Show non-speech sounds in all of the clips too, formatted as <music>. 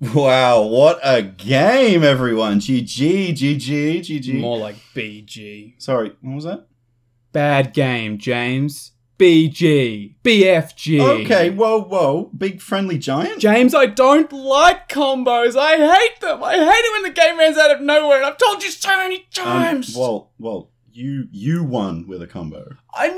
Wow, what a game, everyone! GG, GG, GG. More like BG. Sorry, what was that? Bad game, James. BG. BFG. Okay, whoa, whoa. Big friendly giant? James, I don't like combos. I hate them. I hate it when the game ends out of nowhere, and I've told you so many Um, times. well, well, you you won with a combo. I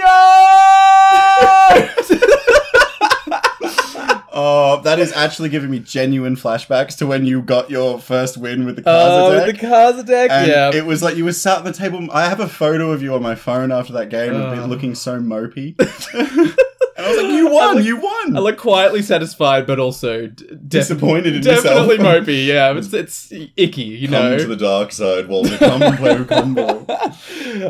know. <laughs> <laughs> Oh, that is actually giving me genuine flashbacks to when you got your first win with the Oh, Kaza the deck. and yeah. it was like you were sat at the table. I have a photo of you on my phone after that game, of Uh. me looking so mopey. <laughs> and I was like, "You won! look- you won!" I look quietly satisfied, but also d- Disappointed in definitely yourself. <laughs> mopey. Yeah, it's, it's icky, you Come know. to the dark side, Walter. Come and play <laughs> with combo.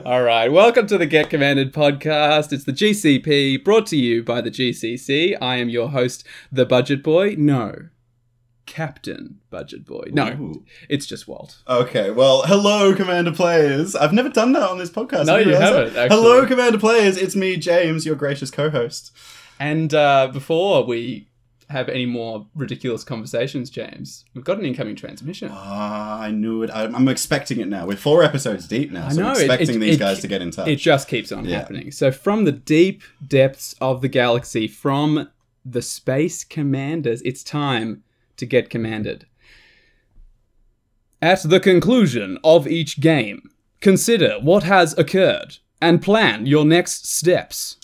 All right, welcome to the Get Commanded podcast. It's the GCP brought to you by the GCC. I am your host, the Budget Boy. No, Captain Budget Boy. No, Ooh. it's just Walt. Okay, well, hello, Commander Players. I've never done that on this podcast. No, you haven't, actually. Hello, Commander Players. It's me, James, your gracious co-host. And uh, before we have any more ridiculous conversations, James, we've got an incoming transmission. Ah, I knew it. I'm, I'm expecting it now. We're four episodes deep now, I so know, I'm it- expecting it- these it- guys to get in touch. It just keeps on Yeah. happening. So, from the deep depths of the galaxy, from the space commanders, it's time to get commanded. At the conclusion of each game, consider what has occurred and plan your next steps.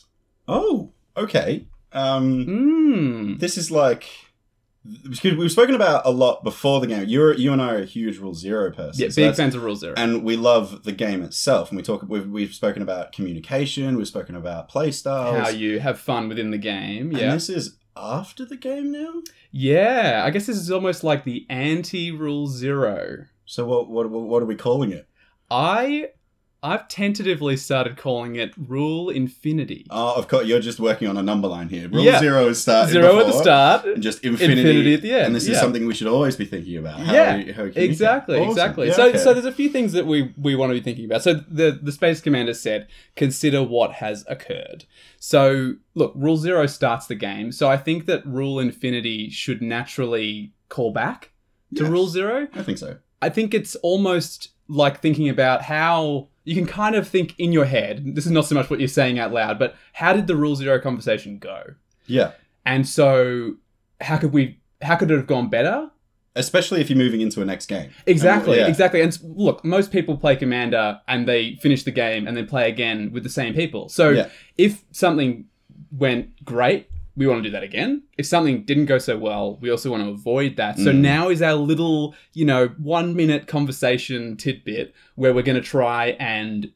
oh, okay. Um, Hmm. this is like because we've spoken about a lot before the game. You're you and I are a huge Rule Zero person. Yeah, so big fans of Rule Zero. and we love the game itself. And we talk. We've, we've spoken about communication. We've spoken about play styles. How you have fun within the game. And Yeah. this is after the game now. Yeah. I guess this is almost like the anti Rule Zero. So what what what are we calling it? I I've tentatively started calling it Rule Infinity. Oh, of course, you're just working on a number line here. Rule Yeah. zero is started Zero at the start. and just infinity, Infinity at the end, And this is something we should always be thinking about. How Yeah, we-. Exactly, Awesome. exactly. Yeah, so okay. so there's a few things that we we want to be thinking about. So the the space commander said consider what has occurred. So look, rule 0 starts the game. So I think that rule infinity should naturally call back to Yes. rule 0. I think so. I think it's almost like thinking about how you can kind of think in your head. This is not so much what you're saying out loud, but how did the rule zero conversation go? Yeah, And so, how could we? How could it have gone better? especially if you're moving into a next game. Exactly, And, yeah. exactly. And look, most people play Commander and they finish the game and then play again with the same people. So Yeah. if something went great, we want to do that again. If something didn't go so well, we also want to avoid that. So Mm. now is our little, you know, one minute conversation tidbit where we're going to try and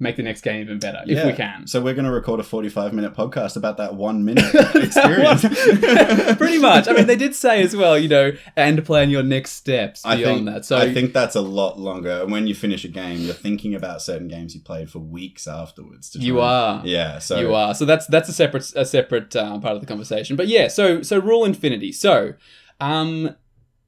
make the next game even better if we can. So we're going to record a 45 minute podcast about that one minute <laughs> experience. <laughs> Pretty much. I mean, they did say as well, you know, and plan your next steps I beyond think, that. So I think that's a lot longer. And when you finish a game, you're thinking about certain games you played for weeks afterwards. To You are. Yeah. So you are. So that's that's a separate a separate uh, part of the conversation. But yeah, so so rule infinity. So, um,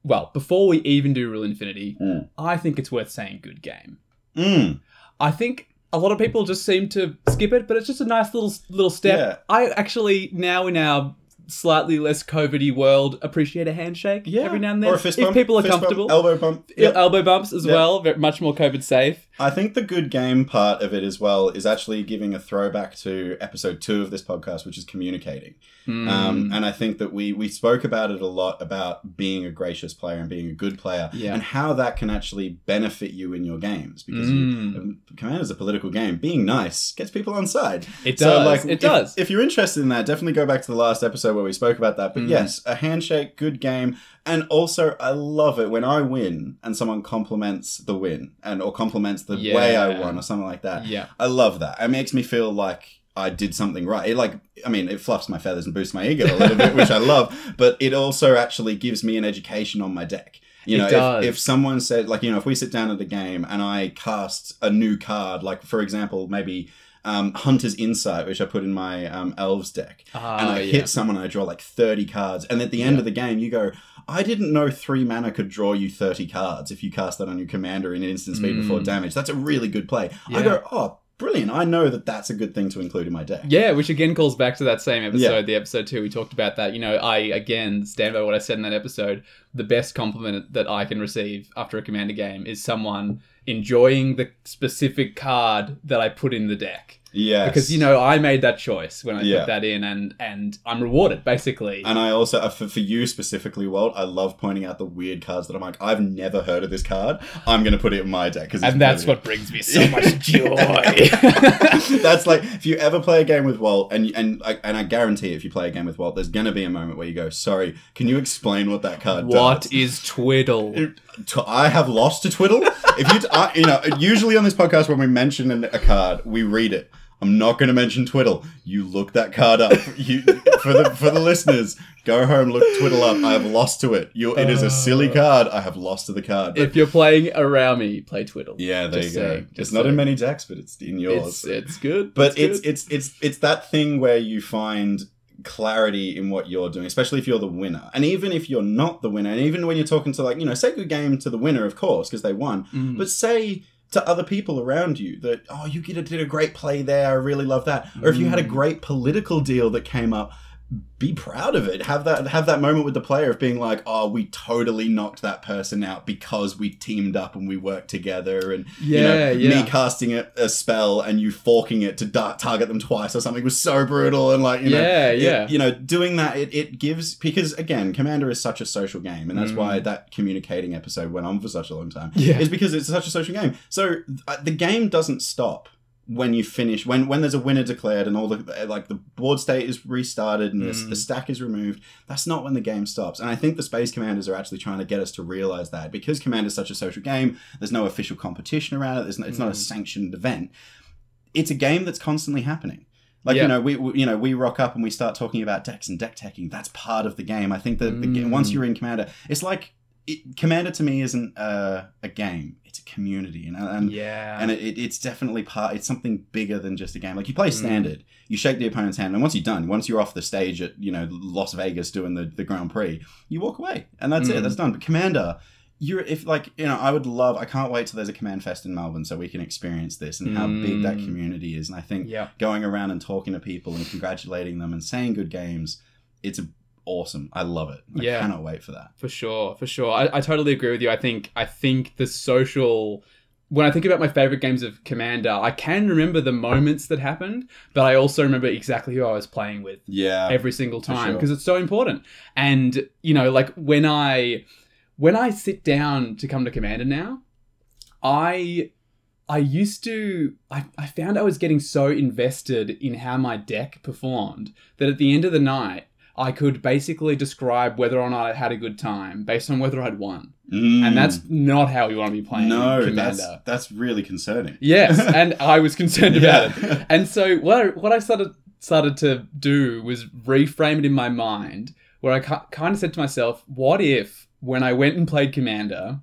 well, before we even do rule infinity, Mm. I think it's worth saying good game. Mm. I think a lot of people just seem to skip it, but it's just a nice little little step. Yeah. I actually now in our slightly less COVIDy world appreciate a handshake Yeah. every now and then Or a fist if people are fist bump, comfortable. elbow bump. Yeah. Elbow bumps as Yeah. well, much more COVID safe. I think the good game part of it as well is actually giving a throwback to episode two of this podcast, which is communicating. Hmm. Um, and I think that we we spoke about it a lot about being a gracious player and being a good player, Yeah. and how that can actually benefit you in your games because Mm. you, um, Command is a political game. Being nice gets people on side. It So, does. like, it if- does. If you're interested in that, definitely go back to the last episode where we spoke about that. But Mm. yes, a handshake, good game, and also I love it when I win and someone compliments the win and or compliments the way I won or something like that. yeah. I love that. It makes me feel like I did something right. It like I mean, it fluffs my feathers and boosts my ego a little bit, which I love. <laughs> But it also actually gives me an education on my deck. You It know. If, if someone said like, you know, if we sit down at the game and I cast a new card, like for example, maybe um, Hunter's Insight, which I put in my um, Elves deck, and Ah, I yeah. hit someone and I draw like 30 cards. And at the end Yeah. of the game, you go, I didn't know three mana could draw you 30 cards if you cast that on your commander in instant speed before Mm. damage. That's a really good play. I go, oh, brilliant. I know that that's a good thing to include in my deck. Yeah, which again calls back to that same episode, Yeah. the episode two. We talked about that. You know, I again stand by what I said in that episode. The best compliment that I can receive after a commander game is someone enjoying the specific card that I put in the deck. Yes. Because you know, I made that choice when I Yeah. put that in, and and I'm rewarded basically. And I also, uh, for, for you specifically, Walt, I love pointing out the weird cards that I'm like, I've never heard of this card. I'm going to put it in my deck. Cause and that's brilliant. what brings me <laughs> so much joy. <laughs> That's like if you ever play a game with Walt, and and I, and I guarantee if you play a game with Walt, there's gonna be a moment where you go, "Sorry, can you explain what that card what does?" is twiddle? T- I have lost to Twiddle. if you, t- I, you know, usually on this podcast when we mention a card, we read it. I'm not going to mention Twiddle. You look that card up. You for the for the listeners, go home, look Twiddle up. I have lost to it. You, it is a silly card. I have lost to the card. But if you're playing around me, play twiddle. yeah, there Just you go. saying, it's not in many decks, but it's in yours. It's it's good. but it's good. it's it's it's that thing where you find clarity in what you're doing especially if you're the winner and even if you're not the winner and even when you're talking to like you know say good game to the winner of course because they won Mm. but say to other people around you that oh you did a, did a great play there i really love that or if you had a Mm. great political deal that came up be proud of it have that have that moment with the player of being like oh we totally knocked that person out because we teamed up and we worked together and you know, Yeah, yeah. me casting a, a spell and you forking it to da- target them twice or something was so brutal and like you know Yeah, it- yeah. you know doing that it, it gives because again commander is such a social game and that's Mm. why that communicating episode went on for such a long time Yeah. is because it's such a social game so uh, the game doesn't stop when you finish when when there's a winner declared and all the like the board state is restarted and the, Mm. the stack is removed that's not when the game stops and i think the space commanders are actually trying to get us to realize that because command is such a social game there's no official competition around it no, it's not a Mm. sanctioned event it's a game that's constantly happening like Yeah. you know we, we you know we rock up and we start talking about decks and deck teching that's part of the game i think that the, Mm. once you're in commander it's like it, commander to me isn't uh, a game it's a community and, and yeah. and it, it, it's definitely part it's something bigger than just a game like you play Mm. standard you shake the opponent's hand and once you're done once you're off the stage at you know las vegas doing the, the grand prix you walk away and that's it Mm. that's done but commander you're if like you know i would love i can't wait till there's a command fest in melbourne so we can experience this and how big that Mm. community is and i think yeah. going around and talking to people and congratulating them and saying good games it's awesome i love it i Yeah. cannot wait for that For sure, for sure. I, I totally agree with you. I think I think the social when I think about my favorite games of Commander, I can remember the moments that happened, but I also remember exactly who I was playing with yeah every single time sure. because it's so important. And you know, like when I when I sit down to come to Commander now, I I used to I, I found I was getting so invested in how my deck performed that at the end of the night I could basically describe whether or not I had a good time based on whether I'd won. Mm. And that's not how you want to be playing no Commander. that's that's really concerning Yes, <laughs> and I was concerned about it. <laughs> And so what I, what I started started to do was reframe it in my mind, where I kind of said to myself, "What if when I went and played Commander,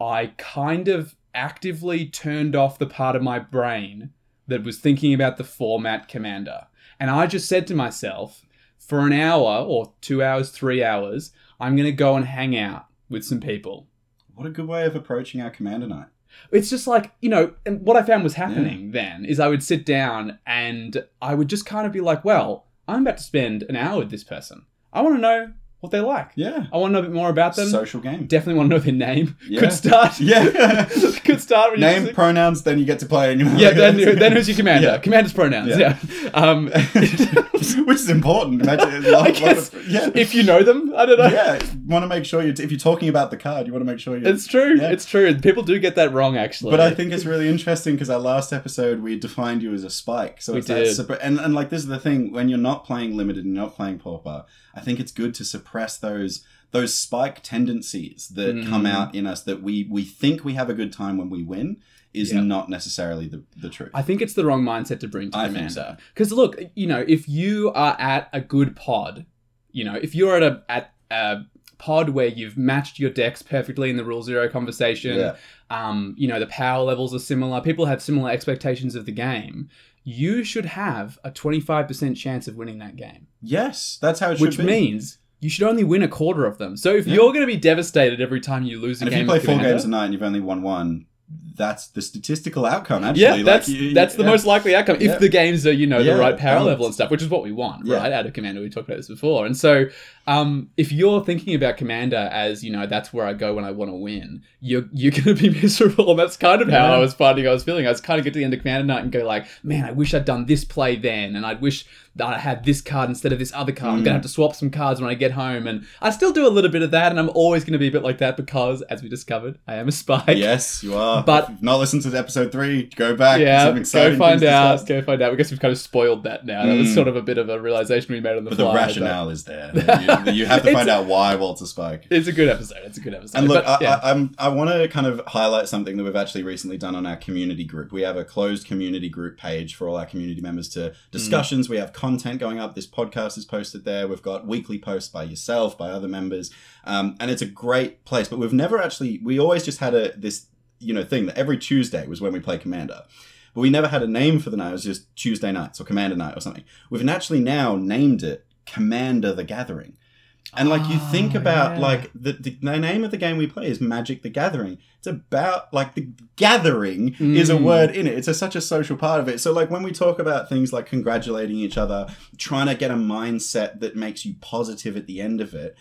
I kind of actively turned off the part of my brain that was thinking about the format Commander, and I just said to myself, for an hour or two hours, three hours, I'm going to go and hang out with some people." what a good way of approaching our commander night. It's just like you know and what i found was happening then is i would sit down and i would just kind of be like well i'm about to spend an hour with this person. I want to know what they like. Yeah. I want to know a bit more about them. Social game. Definitely want to know their name. Yeah. could start. Yeah. <laughs> Could start you name pronouns then you get to play and yeah then, <laughs> then who's your commander? Yeah. commander's pronouns yeah, Yeah. um <laughs> which is important. Imagine lot, I guess of- yeah. if you know them i don't know. Yeah. Want to make sure you if you're talking about the card you want to make sure you it's true. Yeah. it's true. People do get that wrong actually. But I think it's really interesting because our last episode we defined you as a spike. So We it's that did. and and like this is the thing when you're not playing limited and you're not playing pauper, I think it's good to suppress those those spike tendencies that Mm. come out in us that we we think we have a good time when we win is Yeah. not necessarily the the truth. I think it's the wrong mindset to bring to I think Commander. Because look, you know, if you are at a good pod, you know, if you're at a at a pod where you've matched your decks perfectly in the rule zero conversation, yeah. um, you know, the power levels are similar, people have similar expectations of the game, you should have a 25% chance of winning that game. Yes, that's how it should Which be. means you should only win a quarter of them. So if Yeah. you're going to be devastated every time you lose a and if game you play four games a night and you've only won one, that's the statistical outcome. Actually, Yeah, Like, that's you- that's the yeah. most likely outcome if Yeah. the games are you know the right power balanced. level and stuff, which is what we want, right? Out of Commander, we talked about this before, and so um, if you're thinking about Commander as you know that's where I go when I want to win, you're you're going to be miserable, and that's kind of how. I was finding I was feeling. I was kind of get to the end of Commander night and go like, man, I wish I'd done this play then, and I'd wish I had this card instead of this other card. I'm Mm. gonna have to swap some cards when I get home, and I still do a little bit of that, and I'm always going to be a bit like that because, as we discovered, I am a spike. Yes, you are. But- not listened to episode three, go back. Yeah, go find out. Go find out. I guess we've kind of spoiled that now. That was Mm. sort of a bit of a realization we made on the But the fly. rationale is there. You, you have to <laughs> find out why Walter Spike. It's a good episode. It's a good episode. And look, But, yeah. I, I'm, I want to kind of highlight something that we've actually recently done on our community group. We have a closed community group page for all our community members to discussions. We have content going up. This podcast is posted there. We've got weekly posts by yourself, by other members, um, and it's a great place. But we've never actually. We always just had a this you know thing that every Tuesday was when we play Commander. But we never had a name for the night. It was just Tuesday nights or Commander night or something. We've actually now named it Commander the Gathering. And like you think Oh, about yeah. like the, the the name of the game we play is Magic the Gathering. It's about like the gathering is a Mm. word in it. It's a, such a social part of it. So like when we talk about things like congratulating each other, trying to get a mindset that makes you positive at the end of it,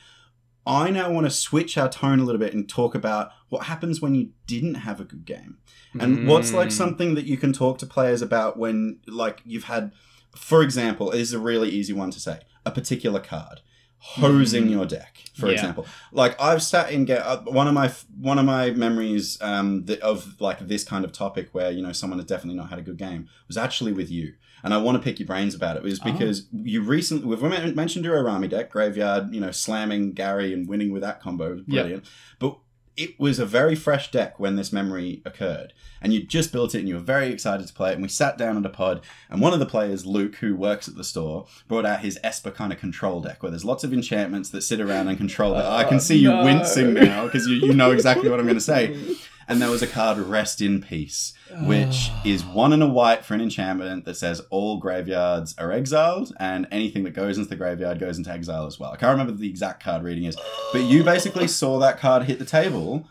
I now want to switch our tone a little bit and talk about what happens when you didn't have a good game. And what's like Mm. something that you can talk to players about when like you've had for example, is a really easy one to say. A particular card hosing Mm. your deck, for Yeah. example. Like I've sat in get uh, one of my one of my memories um, th- of like this kind of topic where you know someone has definitely not had a good game was actually with you, and I want to pick your brains about it. Was Oh. because you recently we've mentioned your Araumi deck, graveyard, you know, slamming Gary and winning with that combo was Yep. brilliant, but it was a very fresh deck when this memory occurred and you just built it and you were very excited to play it and we sat down at a pod and one of the players luke who works at the store brought out his esper kind of control deck where there's lots of enchantments that sit around and control it. I Oh, can see you wincing now because you, you know exactly what i'm going to say <laughs> and there was a card rest in peace which ah. is one and a white for an enchantment that says all graveyards are exiled and anything that goes into the graveyard goes into exile as well. I can't remember the exact card reading is but you basically saw that card hit the table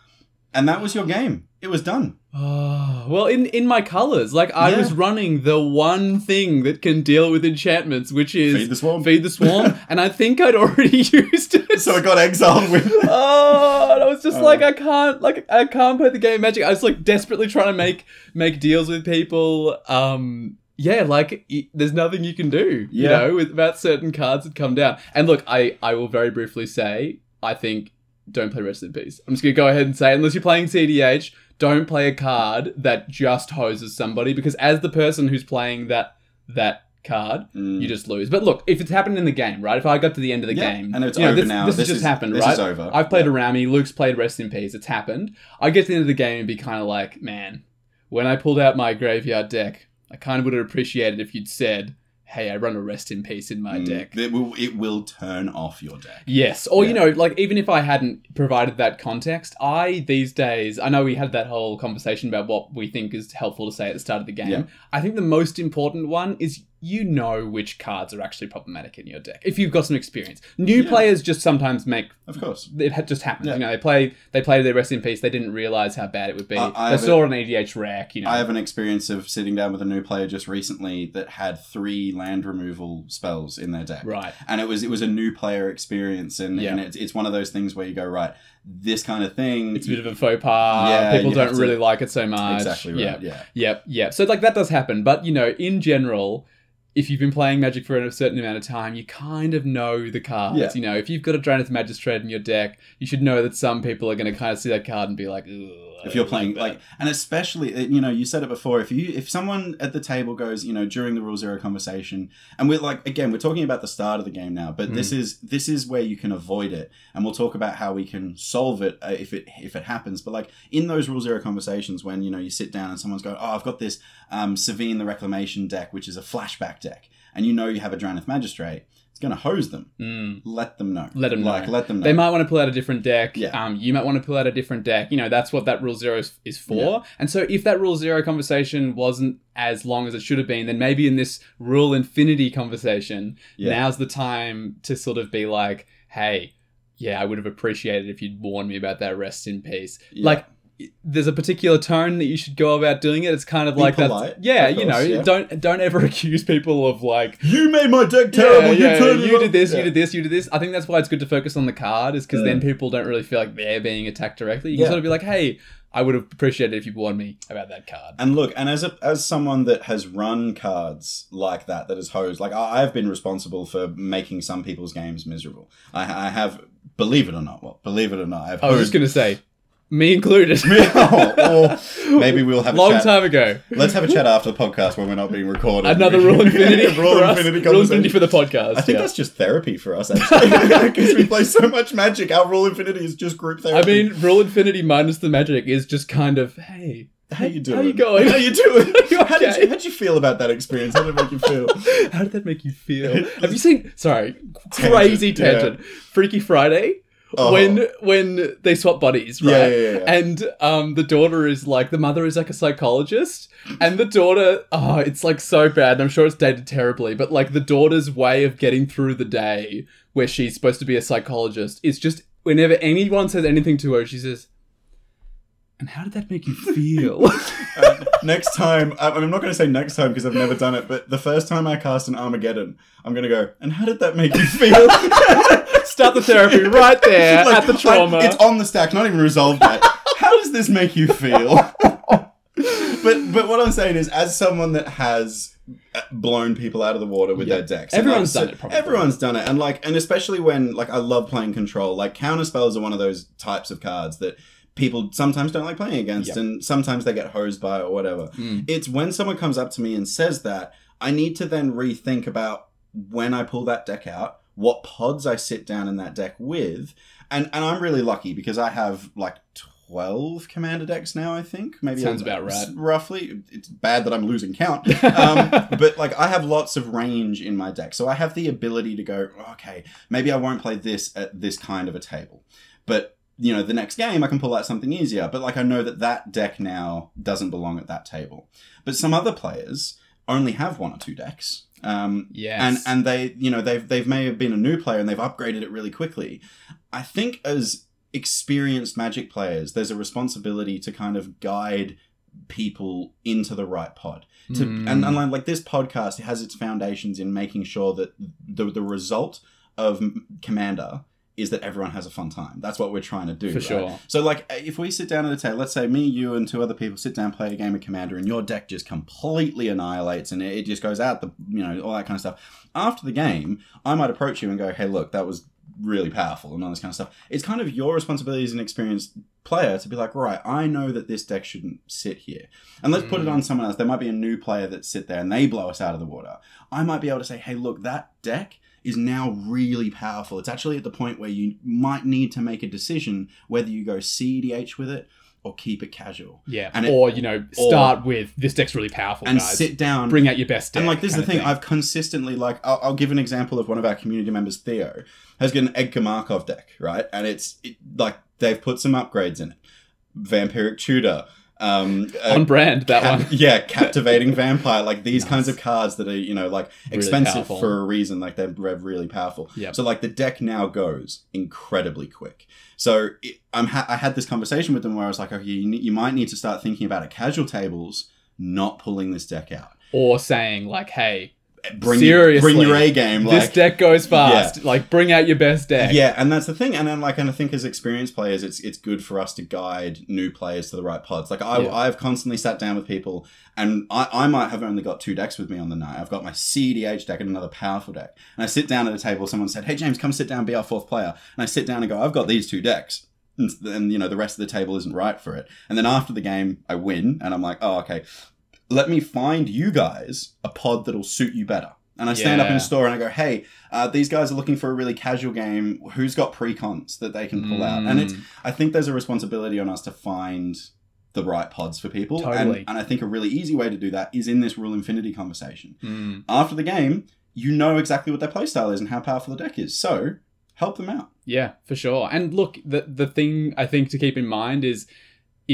and that was your game it was done Oh, well, in in my colors, like I Yeah. was running the one thing that can deal with enchantments, which is feed the swarm feed the swarm, <laughs> and I think I'd already <laughs> used it. so I got exiled with <laughs> oh, and I was just Oh. like, I can't, like, I can't play the game of Magic. I was like desperately trying to make make deals with people. Um, yeah, like y- there's nothing you can do, you know, with about certain cards that come down. And look, I I will very briefly say, I think don't play Rest in Peace. I'm just gonna go ahead and say, unless you're playing CDH, don't play a card that just hoses somebody because as the person who's playing that that card, Mm. you just lose. But look, if it's happened in the game, right? If I got to the end of the Yeah, game, and it's you know, over this, now. This, This has just is- happened, this right? is over. I've played Yeah. Rami. Luke's played Rest in Peace. It's happened. I get to the end of the game and be kind of like, man, when I pulled out my graveyard deck, I kind of would have appreciated if you'd said, hey, I run a Rest in Peace in my Mm. deck. it will, it will turn off your deck Yes, or you know, like even if I hadn't provided that context, I these days I know we had that whole conversation about what we think is helpful to say at the start of the game. Yeah. I think the most important one is you know which cards are actually problematic in your deck if you've got some experience. New Yeah. players just sometimes make of course it just happens. Yeah. You know, they play they play their rest in peace. They didn't realize how bad it would be. I- I they saw an EDHREC. You know, I have an experience of sitting down with a new player just recently that had three land removal spells in their deck. right. And it was it was a new player experience, and, Yeah. and it's, it's one of those things where you go right, this kind of thing. It's a bit of a faux pas. Yeah, People don't to- really like it so much. exactly right. Yeah. Yeah, Yep, yep. So like that does happen, but you know, in general, if you've been playing Magic for a certain amount of time, you kind of know the cards. Yeah. You know, if you've got a Drannith Magistrate in your deck, you should know that some people are going to kind of see that card and be like, Ugh, if you're playing like and especially uh, you know you said it before if you if someone at the table goes you know during the rule zero conversation and we're like again we're talking about the start of the game now but Hmm. this is this is where you can avoid it and we'll talk about how we can solve it uh, if it if it happens but like in those rule zero conversations when you know you sit down and someone's going oh i've got this um Sevinne the reclamation deck which is a flashback deck and you know you have a Drannith magistrate it's going to hose them Mm. let them know Let 'em like know. let them know They might want to pull out a different deck. Yeah. Um, you might want to pull out a different deck. You know, that's what that rule zero is, is for. Yeah. And so, if that rule zero conversation wasn't as long as it should have been, then maybe in this rule infinity conversation, Yeah. now's the time to sort of be like, hey, yeah, I would have appreciated if you'd warned me about that rest in peace. Yeah. Like, there's a particular tone that you should go about doing it. It's kind of Be like that. Yeah, of you know, yeah. don't don't ever <laughs> accuse people of like You made my deck terrible. yeah, you turned you on." did this, Yeah. you did this, you did this. I think that's why it's good to focus on the card, is because Yeah. then people don't really feel like they're being attacked directly. You Yeah. can sort of be like, hey, I would have appreciated if you warned me about that card. And look, and as a, as someone that has run cards like that, that is hosed, like I, I've been responsible for making some people's games miserable. I, I have, believe it or not, well, believe it or not, I've I was just gonna say, me included. <laughs> or oh, maybe we'll have a long chat. time ago. Let's have a chat after the podcast when we're not being recorded. Another rule infinity <laughs> rule for us. infinity Rule infinity for the podcast. I think yeah. that's just therapy for us, actually, <laughs> because we play so much Magic. Our rule infinity is just group therapy. I mean, rule infinity minus the magic is just kind of hey, how you doing? How you going? How you doing? You How did okay? you, how'd you feel about that experience? How did it make you feel? How did that make you feel? Have you seen? Sorry, Tangent, crazy yeah. tangent. Freaky Friday. Oh. When when they swap bodies, right? Yeah, yeah, yeah. And um, the daughter is like the mother is like a psychologist, and the daughter, oh, it's like so bad. And I'm sure it's dated terribly, but like the daughter's way of getting through the day, where she's supposed to be a psychologist, is just whenever anyone says anything to her, she says, "And how did that make you feel?" <laughs> Uh, next time, I- I'm not going to say next time because I've never done it, but the first time I cast an Armageddon, I'm going to go, and how did that make you feel? <laughs> Start the therapy right there Like, at the I- trauma. it's on the stack, not even resolved yet. How does this make you feel? <laughs> but but what I'm saying is, as someone that has uh, blown people out of the water with Yeah. their decks, Everyone's like done said, it, probably. Everyone's done it, and like, and especially when like I love playing control. Like counter spells are one of those types of cards that people sometimes don't like playing against, Yep. and sometimes they get hosed by or whatever. Mm. It's when someone comes up to me and says that I need to then rethink about when I pull that deck out, what pods I sit down in that deck with, and and I'm really lucky because I have like. 12 commander decks now i think maybe Sounds I'm- about right. roughly it's bad that i'm losing count <laughs> um, but like i have lots of range in my deck so i have the ability to go okay maybe i won't play this at this kind of a table but you know the next game i can pull out something easier. But like i know that that deck now doesn't belong at that table. But some other players only have one or two decks. Um, yes. and and they you know they've they've may have been a new player and they've upgraded it really quickly. I think as experienced magic players there's a responsibility to kind of guide people into the right pod. To Mm. and, and like, like this podcast has its foundations in making sure that the the result of commander is that everyone has a fun time that's what we're trying to do For right? sure. so like if we sit down at a table let's say me you and two other people sit down play a game of commander and your deck just completely annihilates and it, it just goes out the you know all that kind of stuff after the game i might approach you and go hey look that was really powerful and all this kind of stuff it's kind of your responsibility as an experienced player to be like right i know that this deck shouldn't sit here and let's put it Mm. on someone else there might be a new player that sit there and they blow us out of the water i might be able to say hey look that deck is now really powerful it's actually at the point where you might need to make a decision whether you go cedh with it or keep it casual yeah. and it- or you know, or- start with this deck's really powerful, and guys. sit down Bring out your best deck. and like this is the kind thing, I've consistently like I'll, I'll give an example of one of our community members, Theo, has got an Edgar Markov deck, right? And it's it, like they've put some upgrades in it, vampiric tutor, um, uh, on brand that cap- one. <laughs> yeah, captivating vampire, like these Nice. kinds of cards that are you know like expensive powerful. for a reason, like they're really powerful. Yep. So like the deck now goes incredibly quick. So it, I'm ha- I had this conversation with them where I was like, okay, you, you might need to start thinking about a casual tables not pulling this deck out. Or saying like, hey, Bring your, bring your A game. this deck goes fast. Like, bring out your best deck. yeah, and that's the thing. And then like, and I think as experienced players, it's it's good for us to guide new players to the right pods. Like I, Yeah. I've constantly sat down with people, and I, I might have only got two decks with me on the night. I've got my CDH deck and another powerful deck. And I sit down at a table. Someone said, "Hey James, come sit down, be our fourth player." And I sit down and go, "I've got these two decks." And, and you know the rest of the table isn't right for it. And then after the game, I win, and I'm like, "Oh, okay." Let me find you guys a pod that'll suit you better. And I stand up in Yeah. a store and I go, "Hey, uh, these guys are looking for a really casual game. Who's got precons that they can pull out?" And it's Mm. I think there's a responsibility on us to find the right pods for people. Totally. And, and I think a really easy way to do that is in this rule infinity conversation. Mm. After the game, you know exactly what their playstyle is and how powerful the deck is. So help them out. Yeah, for sure. And look, the the thing I think to keep in mind is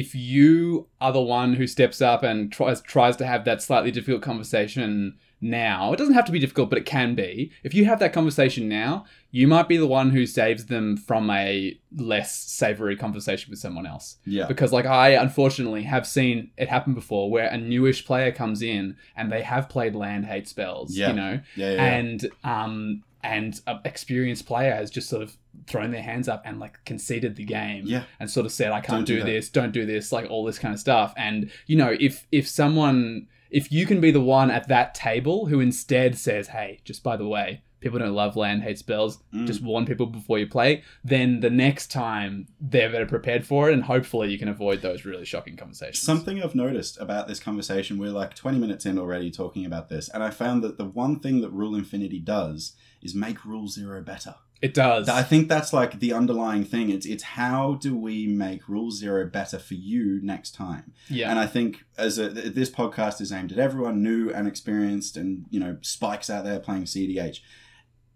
if you are the one who steps up and tries tries to have that slightly difficult conversation now, it doesn't have to be difficult, but it can be. If you have that conversation now, you might be the one who saves them from a less savory conversation with someone else. Yeah. Because, like, I unfortunately have seen it happen before where a newish player comes in and they have played land hate spells, Yeah. you know, Yeah. Yeah. and um and an experienced player has just sort of thrown their hands up and like conceded the game Yeah. and sort of said i can't Don't do do, this don't do this like all this kind of stuff and you know if if someone if you can be the one at that table who instead says hey just by the way people don't love land hate spells Mm. just warn people before you play then the next time they're better prepared for it and hopefully you can avoid those really shocking conversations Something I've noticed about this conversation, we're like 20 minutes in already talking about this, and I found that the one thing that Rule Infinity does is make Rule Zero better. it does I think that's like the underlying thing. It's it's how do we make Rule Zero better for you next time? yeah And I think as a, this podcast is aimed at everyone new and experienced, and you know spikes out there playing CDH.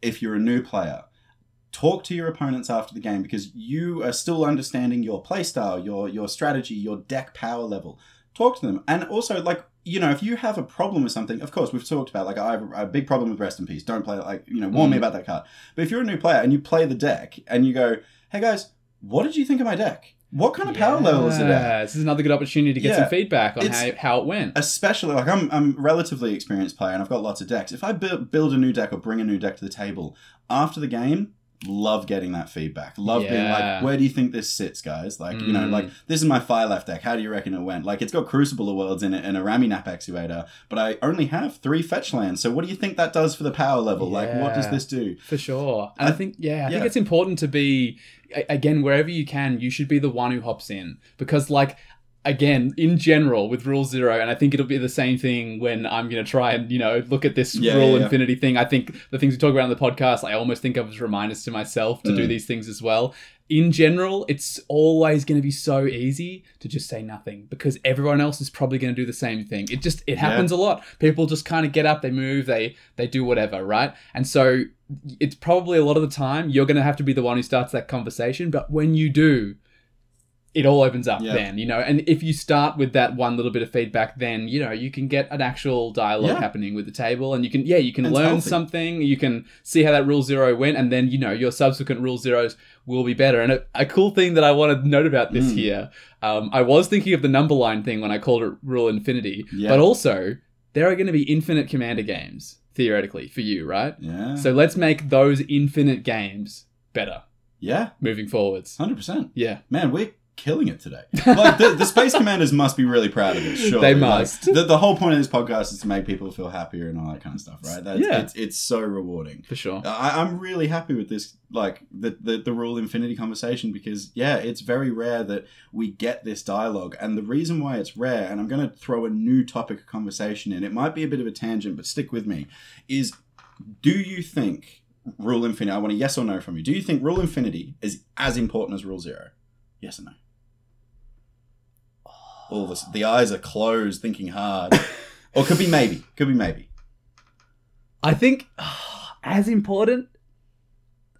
If you're a new player, talk to your opponents after the game because you are still understanding your playstyle, your your strategy, your deck power level. Talk to them, and also like you know if you have a problem with something, of course we've talked about like I have a, big problem with Rest in Peace. Don't play it, like you know warn me Mm. about that card. But if you're a new player and you play the deck and you go, hey guys, what did you think of my deck? What kind of power level is it at? This is another good opportunity to get Yeah. some feedback on how, how it went. especially like I'm I'm a relatively experienced player and I've got lots of decks. If I build build a new deck or bring a new deck to the table after the game, love getting that feedback. Love being like, where do you think this sits, guys? Like you know, Mm. like this is my fire left deck. How do you reckon it went? Like it's got Crucible of Worlds in it and a Ramunap Excavator, but I only have three fetch lands. So what do you think that does for the power level? Like what does this do? For sure. And I, I- think, yeah, I yeah. think it's important to be, again, wherever you can, you should be the one who hops in. Because, like, again, in general, with Rule Zero, and I think it'll be the same thing when I'm going to try and, you know, look at this Yeah, Rule yeah, yeah. Infinity thing. I think the things we talk about on the podcast, I almost think of as reminders to myself to do Mm. these things as well. In general, it's always going to be so easy to just say nothing because everyone else is probably going to do the same thing. It just it happens a lot. People just kind of get up, they move, they they do whatever, right? And so it's probably a lot of the time you're going to have to be the one who starts that conversation, but when you do, it all opens up Yeah. then, you know. And if you start with that one little bit of feedback, then you know you can get an actual dialogue Yeah. happening with the table, and you can yeah you can It's learn healthy. something. You can see how that rule zero went, and then you know your subsequent rule zeros will be better. And a, a cool thing that I want to note about this Mm. here, um, I was thinking of the number line thing when I called it rule infinity, Yeah. but also there are going to be infinite commander games theoretically for you, right? Yeah. So let's make those infinite games better yeah, moving forwards. hundred percent. Yeah. Man, we're killing it today. Like the, the space commanders must be really proud of this. <laughs> Sure, They must. the, the whole point of this podcast is to make people feel happier and all that kind of stuff, right? That's, Yeah. it's it's so rewarding. For sure. I, I'm really happy with this, like the, the the rule infinity conversation, because yeah, it's very rare that we get this dialogue, and the reason why it's rare, and I'm going to throw a new topic of conversation in. It might be a bit of a tangent, but stick with me. Is do you think rule infinity? I want a yes or no from you. Do you think rule infinity is as important as rule zero? Yes or no? All this, the eyes are closed, thinking hard, <laughs> or could be maybe, could be maybe. I think <sighs> as important.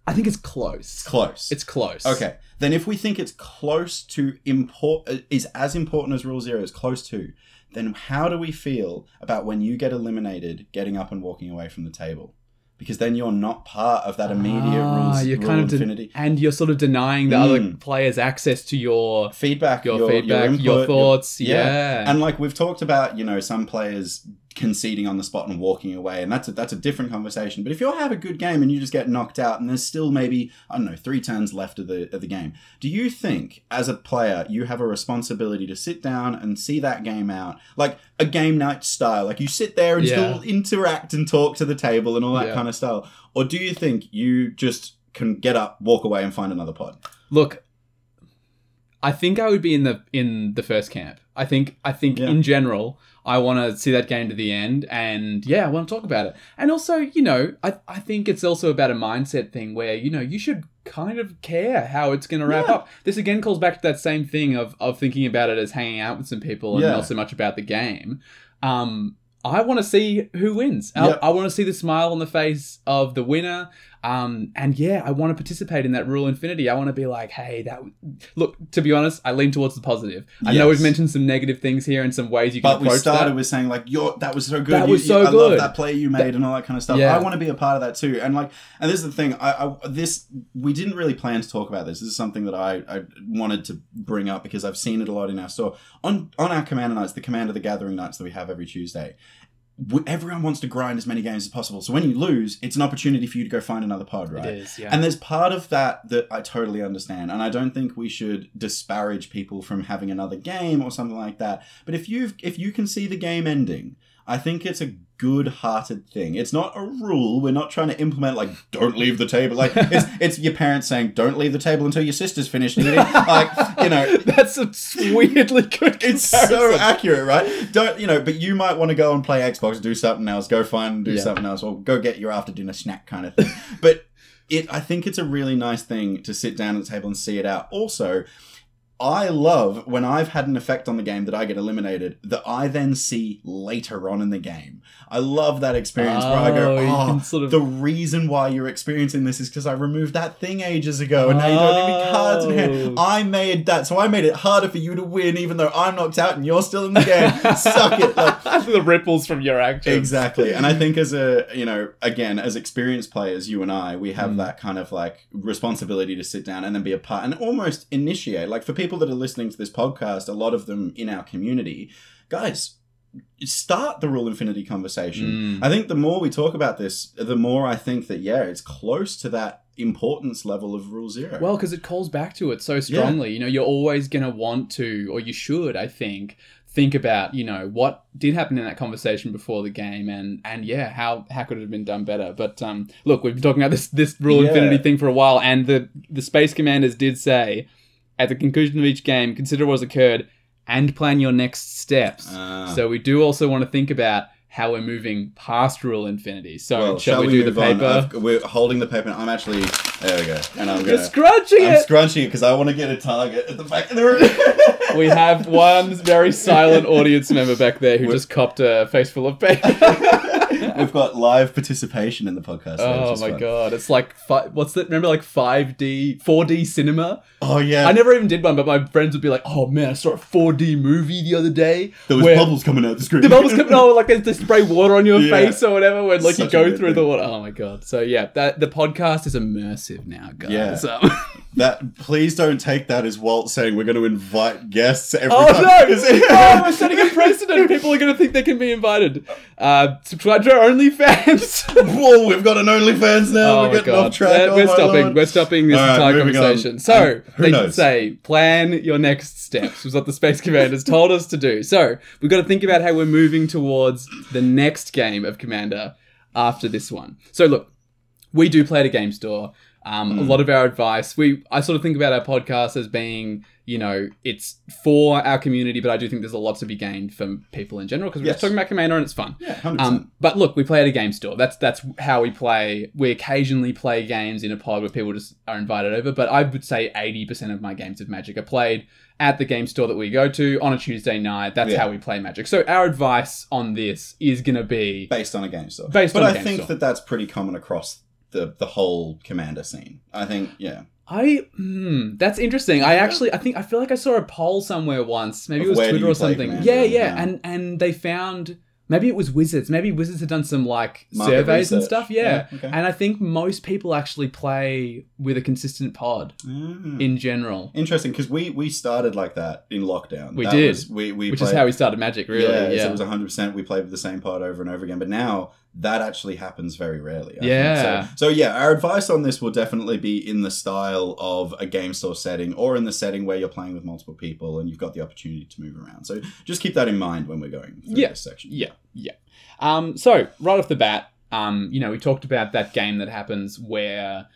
I think it's close. It's close. It's close. Okay, then if we think it's close to import is as important as Rule Zero is close to, then how do we feel about when you get eliminated, getting up and walking away from the table? Because then you're not part of that immediate Ah, rules. you're rule kind of de- infinity and you're sort of denying the other Mm. players access to your feedback, your, your, feedback, input, your thoughts. yeah. yeah. And like we've talked about, you know, some players conceding on the spot and walking away, and that's a, that's a different conversation. But if you have a good game and you just get knocked out, and there's still maybe I don't know three turns left of the of the game, do you think as a player you have a responsibility to sit down and see that game out like a game night style? Like you sit there and Yeah. still interact and talk to the table and all that Yeah. kind of style, or do you think you just can get up, walk away, and find another pod? Look, I think I would be in the in the first camp. I think I think Yeah. in general, I want to see that game to the end, and yeah, I want to talk about it. And also, you know, I I think it's also about a mindset thing where you know you should kind of care how it's going to wrap Yeah. up. This again calls back to that same thing of of thinking about it as hanging out with some people and Yeah. not so much about the game. Um, I want to see who wins. I- I, want to see the smile on the face of the winner. Um, and yeah, I want to participate in that rule infinity. I want to be like, hey, that w- look. To be honest, I lean towards the positive. I know we've mentioned some negative things here and some ways you can But we started that. with saying like, "Your that was so good. That You- was you- so I love good. that play you made and all that kind of stuff. Yeah. I want to be a part of that too. And like, and this is the thing. I, I this we didn't really plan to talk about this. This is something that I, I wanted to bring up because I've seen it a lot in our store on on our commander nights, the Commander the Gathering nights that we have every Tuesday. Everyone wants to grind as many games as possible. So when you lose, it's an opportunity for you to go find another pod, right? It is, yeah. And there's part of that that I totally understand, and I don't think we should disparage people from having another game or something like that. But if you if you can see the game ending, I think it's a good-hearted thing. It's not a rule. We're not trying to implement like don't leave the table. Like it's <laughs> it's your parents saying don't leave the table until your sister's finished eating. like you know, <laughs> That's a weirdly good. it's so accurate, right? Don't you know? But you might want to go and play Xbox, do something else, go find and do Yeah. something else, or go get your after dinner snack kind of thing. <laughs> but it, I think it's a really nice thing to sit down at the table and see it out. Also, I love when I've had an effect on the game that I get eliminated that I then see later on in the game. I love that experience where I go, Oh, oh, can sort of- the reason why you're experiencing this is because I removed that thing ages ago and now you don't have any cards in hand. Oh. I made that, so I made it harder for you to win even though I'm knocked out and you're still in the game. <laughs> Suck it. Like, <laughs> the ripples from your actions. Exactly. And I think as a, you know, again, as experienced players, you and I, we have Mm. that kind of like responsibility to sit down and then be a part and almost initiate. Like for people that are listening to this podcast, a lot of them in our community, guys, start the rule infinity conversation. Mm. I think the more we talk about this, the more I think that, yeah, it's close to that importance level of rule zero. Well, because it calls back to it so strongly. You know, you're always going to want to, or you should, I think, think about, you know, what did happen in that conversation before the game, and and yeah, how how could it have been done better? But um, look, we've been talking about this this rule Yeah. infinity thing for a while, and the the space commanders did say at the conclusion of each game, consider what has occurred and plan your next steps. Ah. So we do also want to think about how we're moving past rule infinity. So Well, shall, we, do the paper? We're holding the paper. I'm actually there. We go, and I'm You're gonna. scrunching I'm it. scrunching it because I want to get a target at the back of the room. <laughs> we have one very silent audience member back there who We're- just copped a face full of paper. <laughs> We've got live participation in the podcast. oh my fun. god, it's like fi- what's that? Remember like 5D, 4D cinema? Oh yeah. I never even did one, but my friends would be like, "Oh man, I saw a 4D movie the other day There was bubbles coming out the screen. the bubbles <laughs> coming out like they they spray water on your Yeah. face or whatever when like Such you go through thing. the water. Oh my god! So yeah, that the podcast is immersive now, guys. Yeah. Um, <laughs> That please don't take that as Walt saying we're going to invite guests every Oh time. no! <laughs> oh, we're setting a precedent. People are going to think they can be invited. Uh, subscribe to our OnlyFans. <laughs> Whoa, we've got an OnlyFans now. oh we're getting god! off track. We're, oh stopping. Lord. We're stopping this right, entire moving on. conversation. So Um, they knows? say plan your next steps was what the Space Commanders told us to do. So we've got to think about how we're moving towards the next game of Commander after this one. So look, we do play at a game store. Um, A Mm. lot of our advice, we I sort of think about our podcast as being, you know, it's for our community, but I do think there's a lot to be gained from people in general because we're Yes. just talking about Commander and it's fun. Yeah, hundred percent. Um, but look, we play at a game store. That's that's how we play. We occasionally play games in a pod where people just are invited over. But I would say eighty percent of my games of Magic are played at the game store that we go to on a Tuesday night. That's Yeah. how we play Magic. So our advice on this is going to be Based on a game store. Based but on a I game think store. that that's pretty common across the the whole commander scene. I think yeah. I hmm, that's interesting. I actually I think I feel like I saw a poll somewhere once. Maybe Of it was Twitter or something. Commander, Yeah, yeah, yeah. and and they found maybe it was Wizards. Maybe Wizards had done some like Market surveys and stuff. Yeah. Yeah, okay. And I think most people actually play with a consistent pod Mm. in general, Interesting, because we we started like that in lockdown. We That did. was- we we which is how we started Magic, really. Yeah, Yeah. so it was hundred percent. We played with the same pod over and over again, but now that actually happens very rarely. I Yeah. Think. So, so yeah, our advice on this will definitely be in the style of a game store setting, or in the setting where you're playing with multiple people and you've got the opportunity to move around. So just keep that in mind when we're going through Yeah. this section. Yeah, yeah. Um, so right off the bat, um, you know, we talked about that game that happens where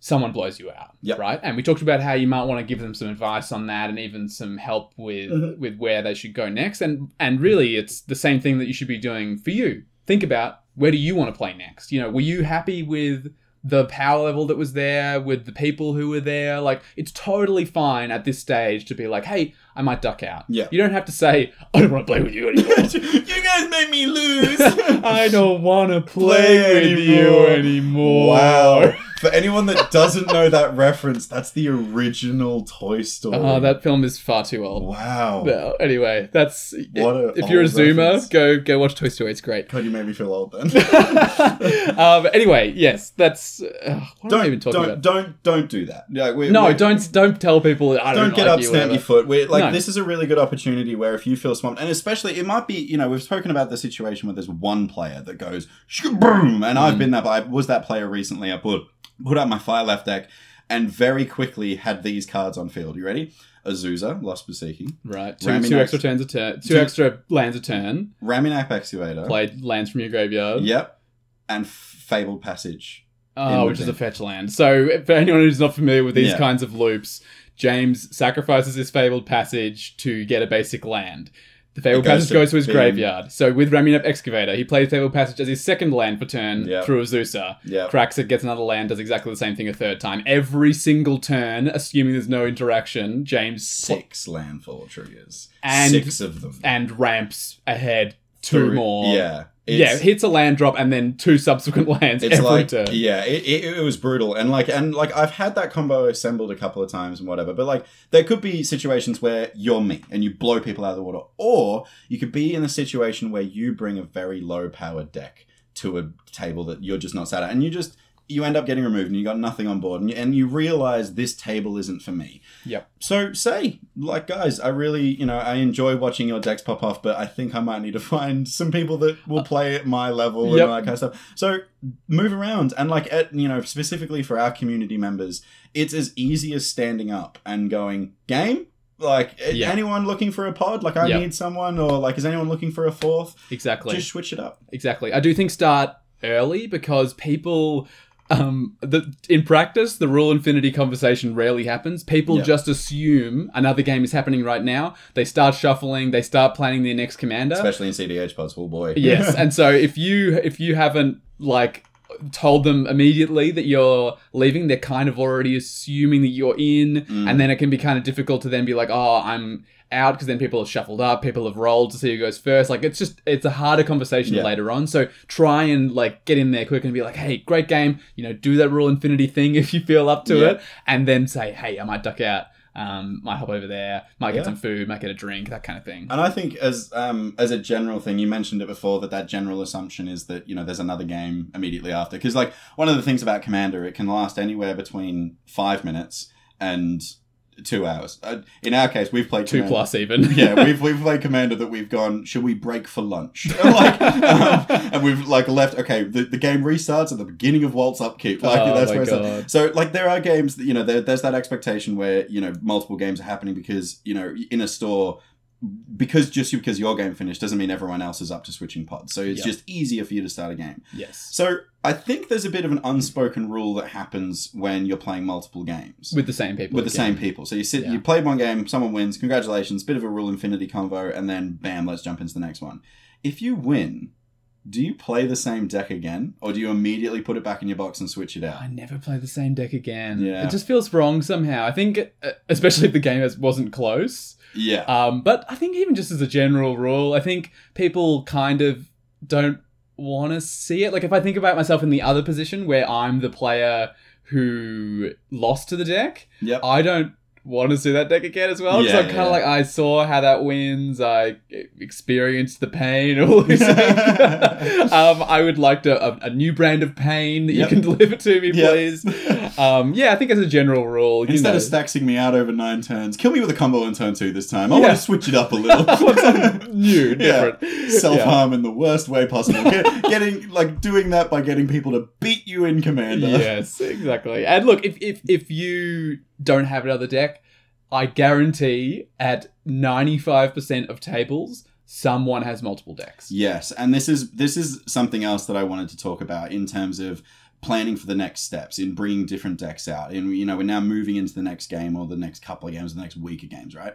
someone blows you out, Yep. right? And we talked about how you might want to give them some advice on that, and even some help with Mhm. with where they should go next. And and really, it's the same thing that you should be doing for you. Think about where do you want to play next? You know, were you happy with the power level that was there with the people who were there. Like, it's totally fine at this stage to be like, hey, I might duck out. Yeah. You don't have to say, I don't want to play with you anymore. <laughs> you guys made me lose. <laughs> I don't want to play, Play with you anymore. anymore. Wow. For anyone that doesn't know that <laughs> reference, that's the original Toy Story. Oh, that film is far too old. Wow. Well, anyway, that's What a if you're a old zoomer, go go watch Toy Story. It's great. God, you made me feel old then. <laughs> um, anyway, yes, that's uh, I even don't talking don't about? don't don't do that. Yeah, we, No, we- don't don't tell people. I don't, don't get like up, you, stamp your foot. We're, like No. this is a really good opportunity where if you feel swamped, and especially it might be, you know, we've spoken about the situation where there's one player that goes boom, and Mm. I've been that. I was that player recently. I put put out my fire left deck, and very quickly had these cards on field. You ready? Azusa, Lost for Seeking, Right, two, two extra turns a turn, two Two- extra lands a turn. Ramunap Excavator, Played lands from your graveyard. yep, and Fabled Passage. Oh, which is a fetch land. So, for anyone who's not familiar with these Yeah. kinds of loops, James sacrifices his fabled passage to get a basic land. The fabled goes passage to goes to his graveyard. So, with Ramunap Excavator, he plays fabled passage as his second land for turn Yeah. through Azusa. Yep. Cracks it, gets another land, does exactly the same thing a third time. Every single turn, assuming there's no interaction, James pl- Six landfall triggers. And- Six of them. and ramps ahead two Three- more. Yeah. Yeah, It's- hits a land drop and then two subsequent <laughs> lands it's every like turn. yeah it, it, it was brutal and like and like i've had that combo assembled a couple of times and whatever but like there could be situations where you're me and you blow people out of the water or you could be in a situation where you bring a very low powered deck to a table that you're just not sat at and you just you end up getting removed and you got nothing on board and you, and you realize this table isn't for me Yep. so say like guys i really you know i enjoy watching your decks pop off but i think i might need to <laughs> find some people that will uh, play at my level Yep. and all that kind of stuff so move around and like at you know specifically for our community members it's as easy as standing up and going game like Yeah. anyone looking for a pod like i Yep. need someone or like is anyone looking for a fourth Exactly. just switch it up Exactly. I do think start early because people um the in practice the rule infinity conversation rarely happens. People Yeah. just assume another game is happening right now. They start shuffling, they start planning their next commander. especially in cdh oh boy yes. <laughs> and so if you if you haven't like told them immediately that you're leaving, they're kind of already assuming that you're in, Mm. and then it can be kind of difficult to then be like, oh, I'm out because then people have shuffled up, people have rolled to see who goes first. Like it's just it's a harder conversation Yeah. later on. So try and like get in there quick and be like, hey, great game. You know, do that rule infinity thing <laughs> if you feel up to Yeah. it, and then say, hey, I might duck out. Um, might hop over there, might get Yeah. some food, might get a drink, that kind of thing. And I think as um as a general thing, you mentioned it before that that general assumption is that you know there's another game immediately after because like one of the things about Commander, it can last anywhere between five minutes and two hours. Uh, in our case, we've played Two Commander- plus even. <laughs> yeah, we've we've played <laughs> Commander that we've gone. Should we break for lunch? <laughs> like, um, and we've like left. Okay, the, the game restarts at the beginning of Waltz upkeep. Like Oh that's my where it's at. God. So like there are games that you know there, there's that expectation where you know multiple games are happening because you know in a store because just because your game finished doesn't mean everyone else is up to switching pods. So it's Yep. just easier for you to start a game. yes. So I think there's a bit of an unspoken rule that happens when you're playing multiple games With the same people. with the again. same people. So you sit, Yeah. you played one game, someone wins, congratulations, bit of a rule infinity convo, and then bam, let's jump into the next one. If you win, do you play the same deck again, or do you immediately put it back in your box and switch it out? I never play the same deck again. Yeah. It just feels wrong somehow. I think, uh, especially if the game wasn't close. Yeah, Um, but I think even just as a general rule, I think people kind of don't want to see it. Like if I think about myself in the other position where I'm the player who lost to the deck, yep. I don't want to see that deck again as well. Because Yeah, I'm kind of yeah. like, I saw how that wins. I experienced the pain <laughs> losing. <laughs> <laughs> um, I would like to a, a new brand of pain that Yep. you can deliver to me, Yep. please. Um, yeah, I think as a general rule, you Instead know, of staxing me out over nine turns, kill me with a combo on turn two this time. I Yeah. want to switch it up a little. <laughs> New, different. Self Yeah. harm in the worst way possible. Get, getting like doing that by getting people to beat you in commander. Yes, exactly. And look, if, if if you don't have another deck, I guarantee at ninety five percent of tables, someone has multiple decks. Yes, and this is this is something else that I wanted to talk about in terms of planning for the next steps in bringing different decks out. And you know, we're now moving into the next game or the next couple of games, the next week of games, right?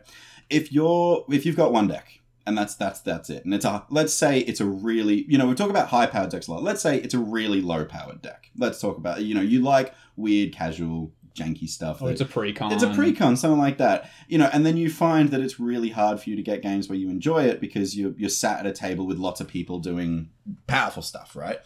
If you're if you've got one deck and that's that's that's it. And it's a let's say it's a really you know we talk about high powered decks a lot. Let's say it's a really low powered deck. Let's talk about you know you like weird casual janky stuff. Oh, or that- it's a pre-con. it's a pre-con, something like that. You know, and then you find that it's really hard for you to get games where you enjoy it because you're you're sat at a table with lots of people doing powerful stuff, right?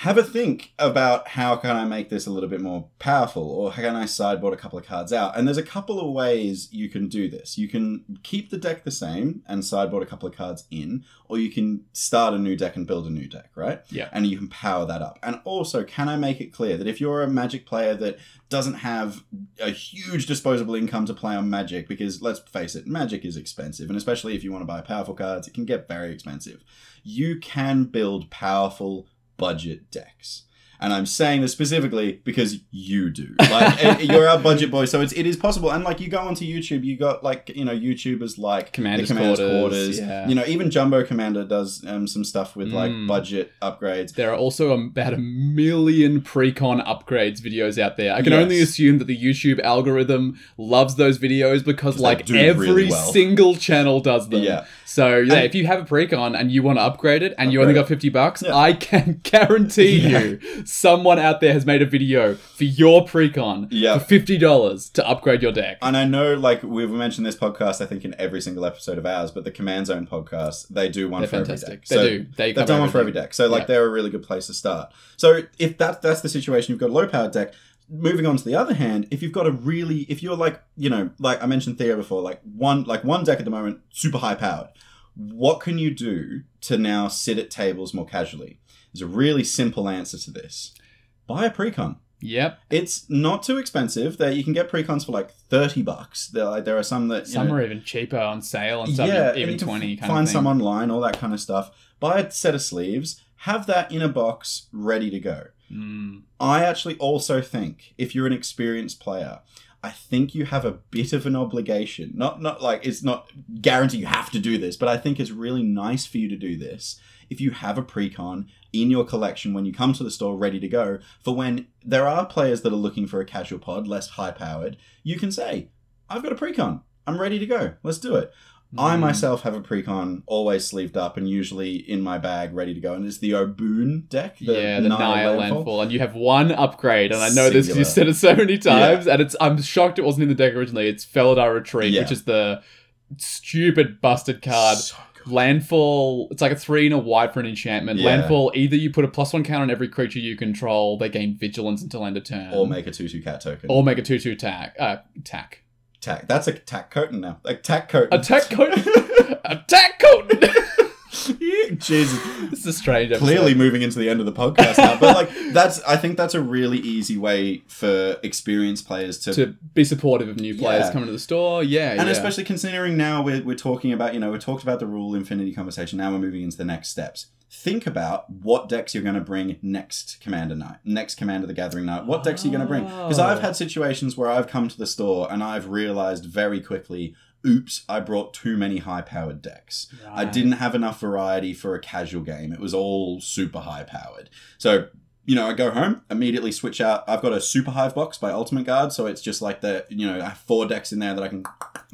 Have a think about how can I make this a little bit more powerful, or how can I sideboard a couple of cards out? And there's a couple of ways you can do this. You can keep the deck the same and sideboard a couple of cards in, or you can start a new deck and build a new deck, right? Yeah. And you can power that up. And also, can I make it clear that if you're a Magic player that doesn't have a huge disposable income to play on Magic, because let's face it, Magic is expensive, and especially if you want to buy powerful cards, it can get very expensive. You can build powerful budget decks. And I'm saying this specifically because you do. Like <laughs> eh, you're our budget boy, so it's it is possible. And like you go onto YouTube, you got like you know YouTubers like Commander's Commander's Quarters, Quarters. yeah. You know even Jumbo Commander does um, some stuff with like Mm. budget upgrades. There are also about a million pre-con upgrades videos out there. I can Yes. only assume that the YouTube algorithm loves those videos because like every really well. single channel does them. Yeah. So yeah, And- if you have a pre-con and you want to upgrade it and you only got 50 bucks, Yeah. I can <laughs> guarantee Yeah. you someone out there has made a video for your precon Yeah. for $50 to upgrade your deck. And I know, like we've mentioned this podcast, I think in every single episode of ours, but the Command Zone podcast, they do one They're for fantastic. every deck. They So do. They They've cover done one for every deck, so like they're a really good place to start. So if that that's the situation, you've got a low powered deck. Moving on to the other hand, if you've got a really, if you're like, you know, like I mentioned Theo before, like one like one deck at the moment, super high powered. What can you do to now sit at tables more casually? There's a really simple answer to this. Buy a precon. Yep. It's not too expensive. That you can get precons for like thirty bucks. There, like, there are some that Some know, are even cheaper on sale and some and even 20 kind find some online, all that kind of stuff. Buy a set of sleeves. Have that in a box ready to go. Mm. I actually also think if you're an experienced player, I think you have a bit of an obligation. Not not like it's not guarantee you have to do this, but I think it's really nice for you to do this if you have a precon in your collection when you come to the store ready to go for when there are players that are looking for a casual pod, less high powered, you can say, I've got a precon. I'm ready to go. Let's do it. I Mm. myself have a precon always sleeved up and usually in my bag ready to go, and it's the Obuun deck. yeah, the Nile Nile Landfall. landfall, and you have one upgrade, and I know this Singular. you said it so many times, and it's I'm shocked it wasn't in the deck originally. It's Felidar Retreat, Yeah. which is the stupid busted card. So. Landfall, it's like a three and a white for an enchantment. Yeah. Landfall, either you put a plus one count on every creature you control, they gain vigilance until end of turn, Or make a 2 2 cat token. or make a two two attack. Uh, attack. Tack. That's a tack coating now. Like tack coat. Attack a attack code. <laughs> <laughs> Jesus. this is a strange. Episode. Clearly moving into the end of the podcast now. But like that's I think that's a really easy way for experienced players to, to be supportive of new players Yeah. coming to the store. Yeah, and yeah. especially considering now we're, we're talking about, you know, we talked about the rule infinity conversation. Now we're moving into the next steps. Think about what decks you're going to bring next Commander Night, next Commander the Gathering Night. What decks are you going to bring? Because I've Oh. had situations where I've come to the store and I've realized very quickly, oops, I brought too many high powered decks. I didn't have enough variety for a casual game. It was all super high powered. So, you know, I go home, immediately switch out. I've got a super hive box by Ultimate Guard, so it's just like the, you know, I have four decks in there that I can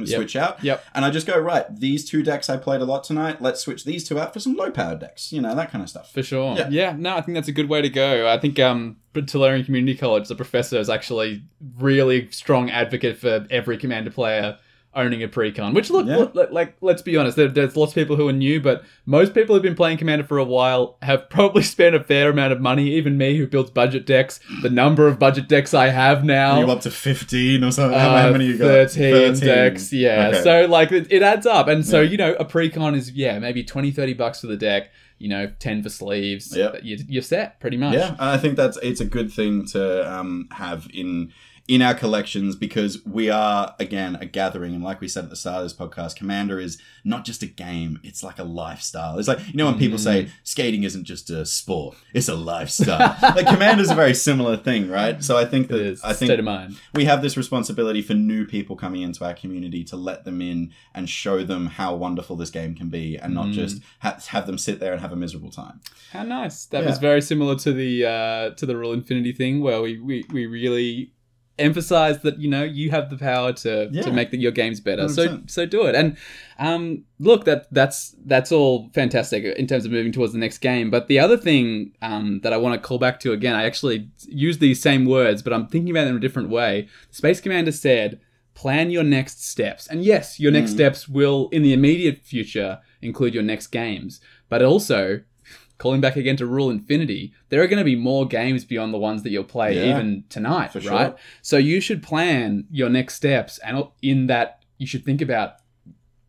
switch out. Yep. And I just go, right, these two decks I played a lot tonight, let's switch these two out for some low power decks, you know, that kind of stuff. For sure. Yeah. Yeah. no, I think that's a good way to go. I think um Tolarian Community College, the professor is actually really strong advocate for every commander player owning a precon. Which look, Yeah. look, like let's be honest, there, there's lots of people who are new, but most people who've been playing commander for a while have <laughs> probably spent a fair amount of money. Even me, who builds budget decks, the number of budget decks I have now. You up to 15 or something? How, Uh, how many you got? 13, decks, yeah. Okay. So, like, it, it adds up. And so, Yeah. you know, a precon is, yeah, maybe 20, 30 bucks for the deck, you know, 10 for sleeves. Yep. You, you're set, pretty much. Yeah, I think that's it's a good thing to um, have in in our collections because we are again a gathering, and like we said at the start of this podcast, Commander is not just a game; it's like a lifestyle. It's like you know when people say skating isn't just a sport; it's a lifestyle. <laughs> like Commander's a very similar thing, right? So I think that is. I State think of mind. we have this responsibility for new people coming into our community to let them in and show them how wonderful this game can be, and not Mm. just ha- have them sit there and have a miserable time. How nice. That Yeah. was very similar to the uh, to the Rule Infinity thing where we, we, we really emphasize that you know you have the power to Yeah. to make the, your games better. So 100%. so do it. And um, look, that that's that's all fantastic in terms of moving towards the next game. But the other thing um, that I want to call back to again, I actually use these same words, but I'm thinking about them in a different way. Space Commander said, "Plan your next steps." And yes, your next Mm. steps will, in the immediate future, include your next games. But also, calling back again to Rule Infinity, there are going to be more games beyond the ones that you'll play Yeah, even tonight, for sure. right? So you should plan your next steps, and in that, you should think about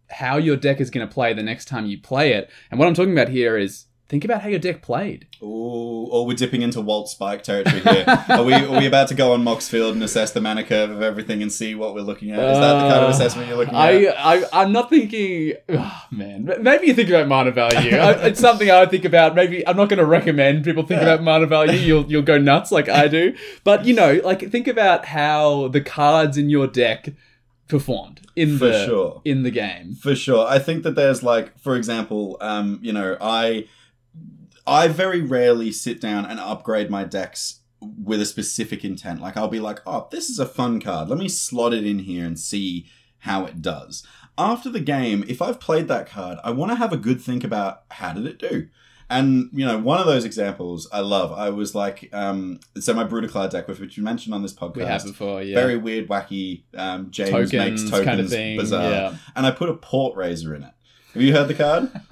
how your deck is going to play the next time you play it. And what I'm talking about here is think about how your deck played. Ooh, or we're dipping into Walt Spike territory here. are we are we about to go on Moxfield and assess the mana curve of everything and see what we're looking at? Is that the kind of Uh, assessment you're looking I, at? I, I'm not thinking. Oh, man, maybe you think about mana value. I, it's something I would think about. Maybe I'm not going to recommend people think about mana value. You'll you'll go nuts like I do. But you know, like think about how the cards in your deck performed in For the sure. in the game. For sure. I think that there's like, for example, um, you know, I I very rarely sit down and upgrade my decks with a specific intent. Like I'll be like, oh, this is a fun card. Let me slot it in here and see how it does. After the game, if I've played that card, I want to have a good think about how did it do. And you know, one of those examples I love. I was like, um, so my Brudiclad deck, which you mentioned on this podcast, We have before, yeah. very weird, wacky. Um, James tokens, makes tokens kind of thing. bizarre Yeah. and I put a port razor in it. Have you heard the card? <laughs>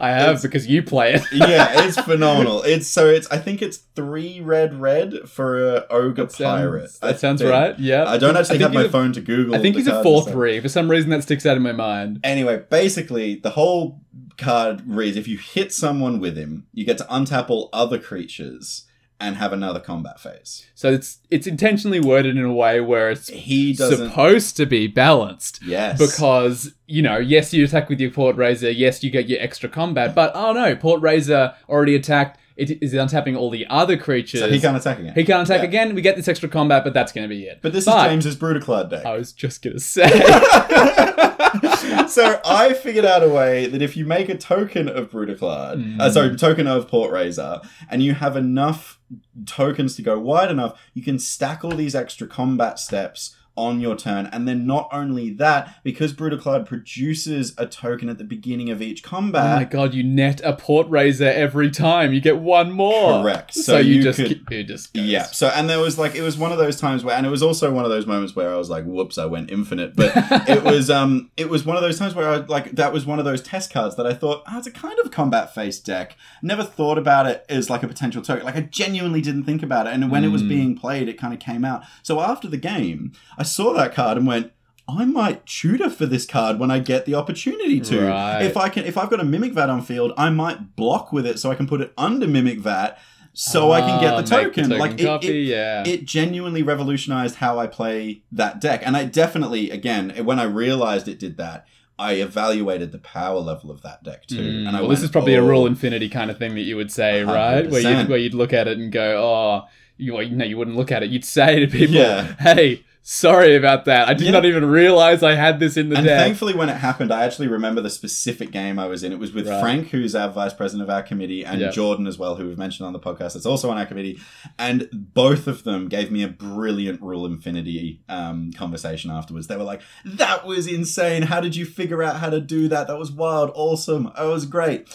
I have It's- because you play it. <laughs> yeah, it's phenomenal. It's so it's I think it's three red red for a ogre That pirate. sounds, I that sounds right. Yeah. I don't actually think have my a- phone to Google. I think he's a four three. For some reason, that sticks out in my mind. Anyway, basically, the whole card reads: if you hit someone with him, you get to untap all other creatures and have another combat phase. So it's it's intentionally worded in a way where it's He doesn't. supposed to be balanced. yes, Because, you know, yes, you attack with your Port Razor, yes, you get your extra combat, but oh no, Port Razor already attacked, it is untapping all the other creatures. so he can't attack again. He can't attack Yeah. again, we get this extra combat, but that's going to be it. But this But- is James's Brudiclad deck. I was just going to say. <laughs> <laughs> <laughs> so I figured out a way that if you make a token of Brudiclad, Mm. uh, sorry, token of Port Razor, and you have enough tokens to go wide enough, you can stack all these extra combat steps on your turn. And then not only that, because Brudiclad produces a token at the beginning of each combat. oh my god, you net a Port Razor every time. You get one more. Correct. So, So you, you just could- you just goes. Yeah. So, and there was like, it was one of those times where, and it was also one of those moments where I was like, whoops, I went infinite. But <laughs> it was, um, it was one of those times where I like, that was one of those test cards that I thought, oh, it's a kind of combat face deck. Never thought about it as like a potential token. Like, I genuinely didn't think about it. And when it was Mm. being played, it kind of came out. So after the game, I saw that card and went, I might tutor for this card when I get the opportunity to. Right. If I can, if I've got a mimic vat on field, I might block with it so I can put it under mimic vat, so I can get Ah, the token. Like it, copy, it, yeah. it genuinely revolutionized how I play that deck, and I definitely, again, when I realized it did that, I evaluated the power level of that deck too. Mm, and I well, went, this is probably a "Oh, rule infinity kind of thing that you would say, right? Where you 100%. where you'd look at it and go, "Oh, you know, you wouldn't look at it. You'd say to people, Yeah. "Hey, sorry about that. I did Yeah. not even realize I had this in the And deck." thankfully, when it happened, I actually remember the specific game I was in. It was with Right. Frank, who's our vice president of our committee, and Yep. Jordan as well, who we've mentioned on the podcast. That's also on our committee. And both of them gave me a brilliant Rule Infinity um, conversation afterwards. They were like, "That was insane! How did you figure out how to do that? That was wild, awesome. It was great."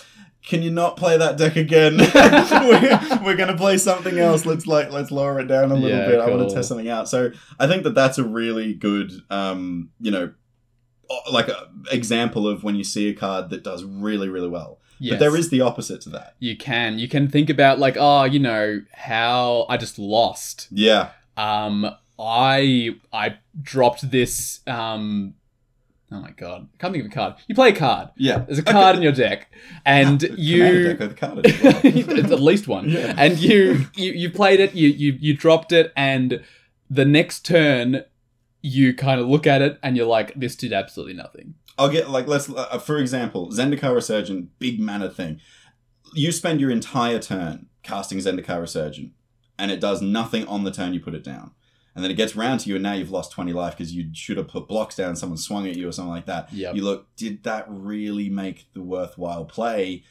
Can you not play that deck again? <laughs> we're, we're gonna play something else. Let's like let's lower it down a little Yeah, bit. I want to test something out. So I think that that's a really good, um, you know, uh, like a example of when you see a card that does really really well. yes. But there is the opposite to that. you can you can think about like, oh, you know, how I just lost. Yeah. Um, I I dropped this. Um, oh my god, I can't think of a card. You play a card. Yeah. There's a card in your deck, and <laughs> you deck with a card <laughs> it's at least one. Yeah. And you, you you played it, you you you dropped it, and the next turn you kind of look at it and you're like, this did absolutely nothing. I'll get like let's uh, for example, Zendikar Resurgent, big mana thing. You spend your entire turn casting Zendikar Resurgent, and it does nothing on the turn you put it down. And then it gets round to you, and now you've lost 20 life because you should have put blocks down, someone swung at you or something like that. Yep. You look, did that really make the worthwhile play?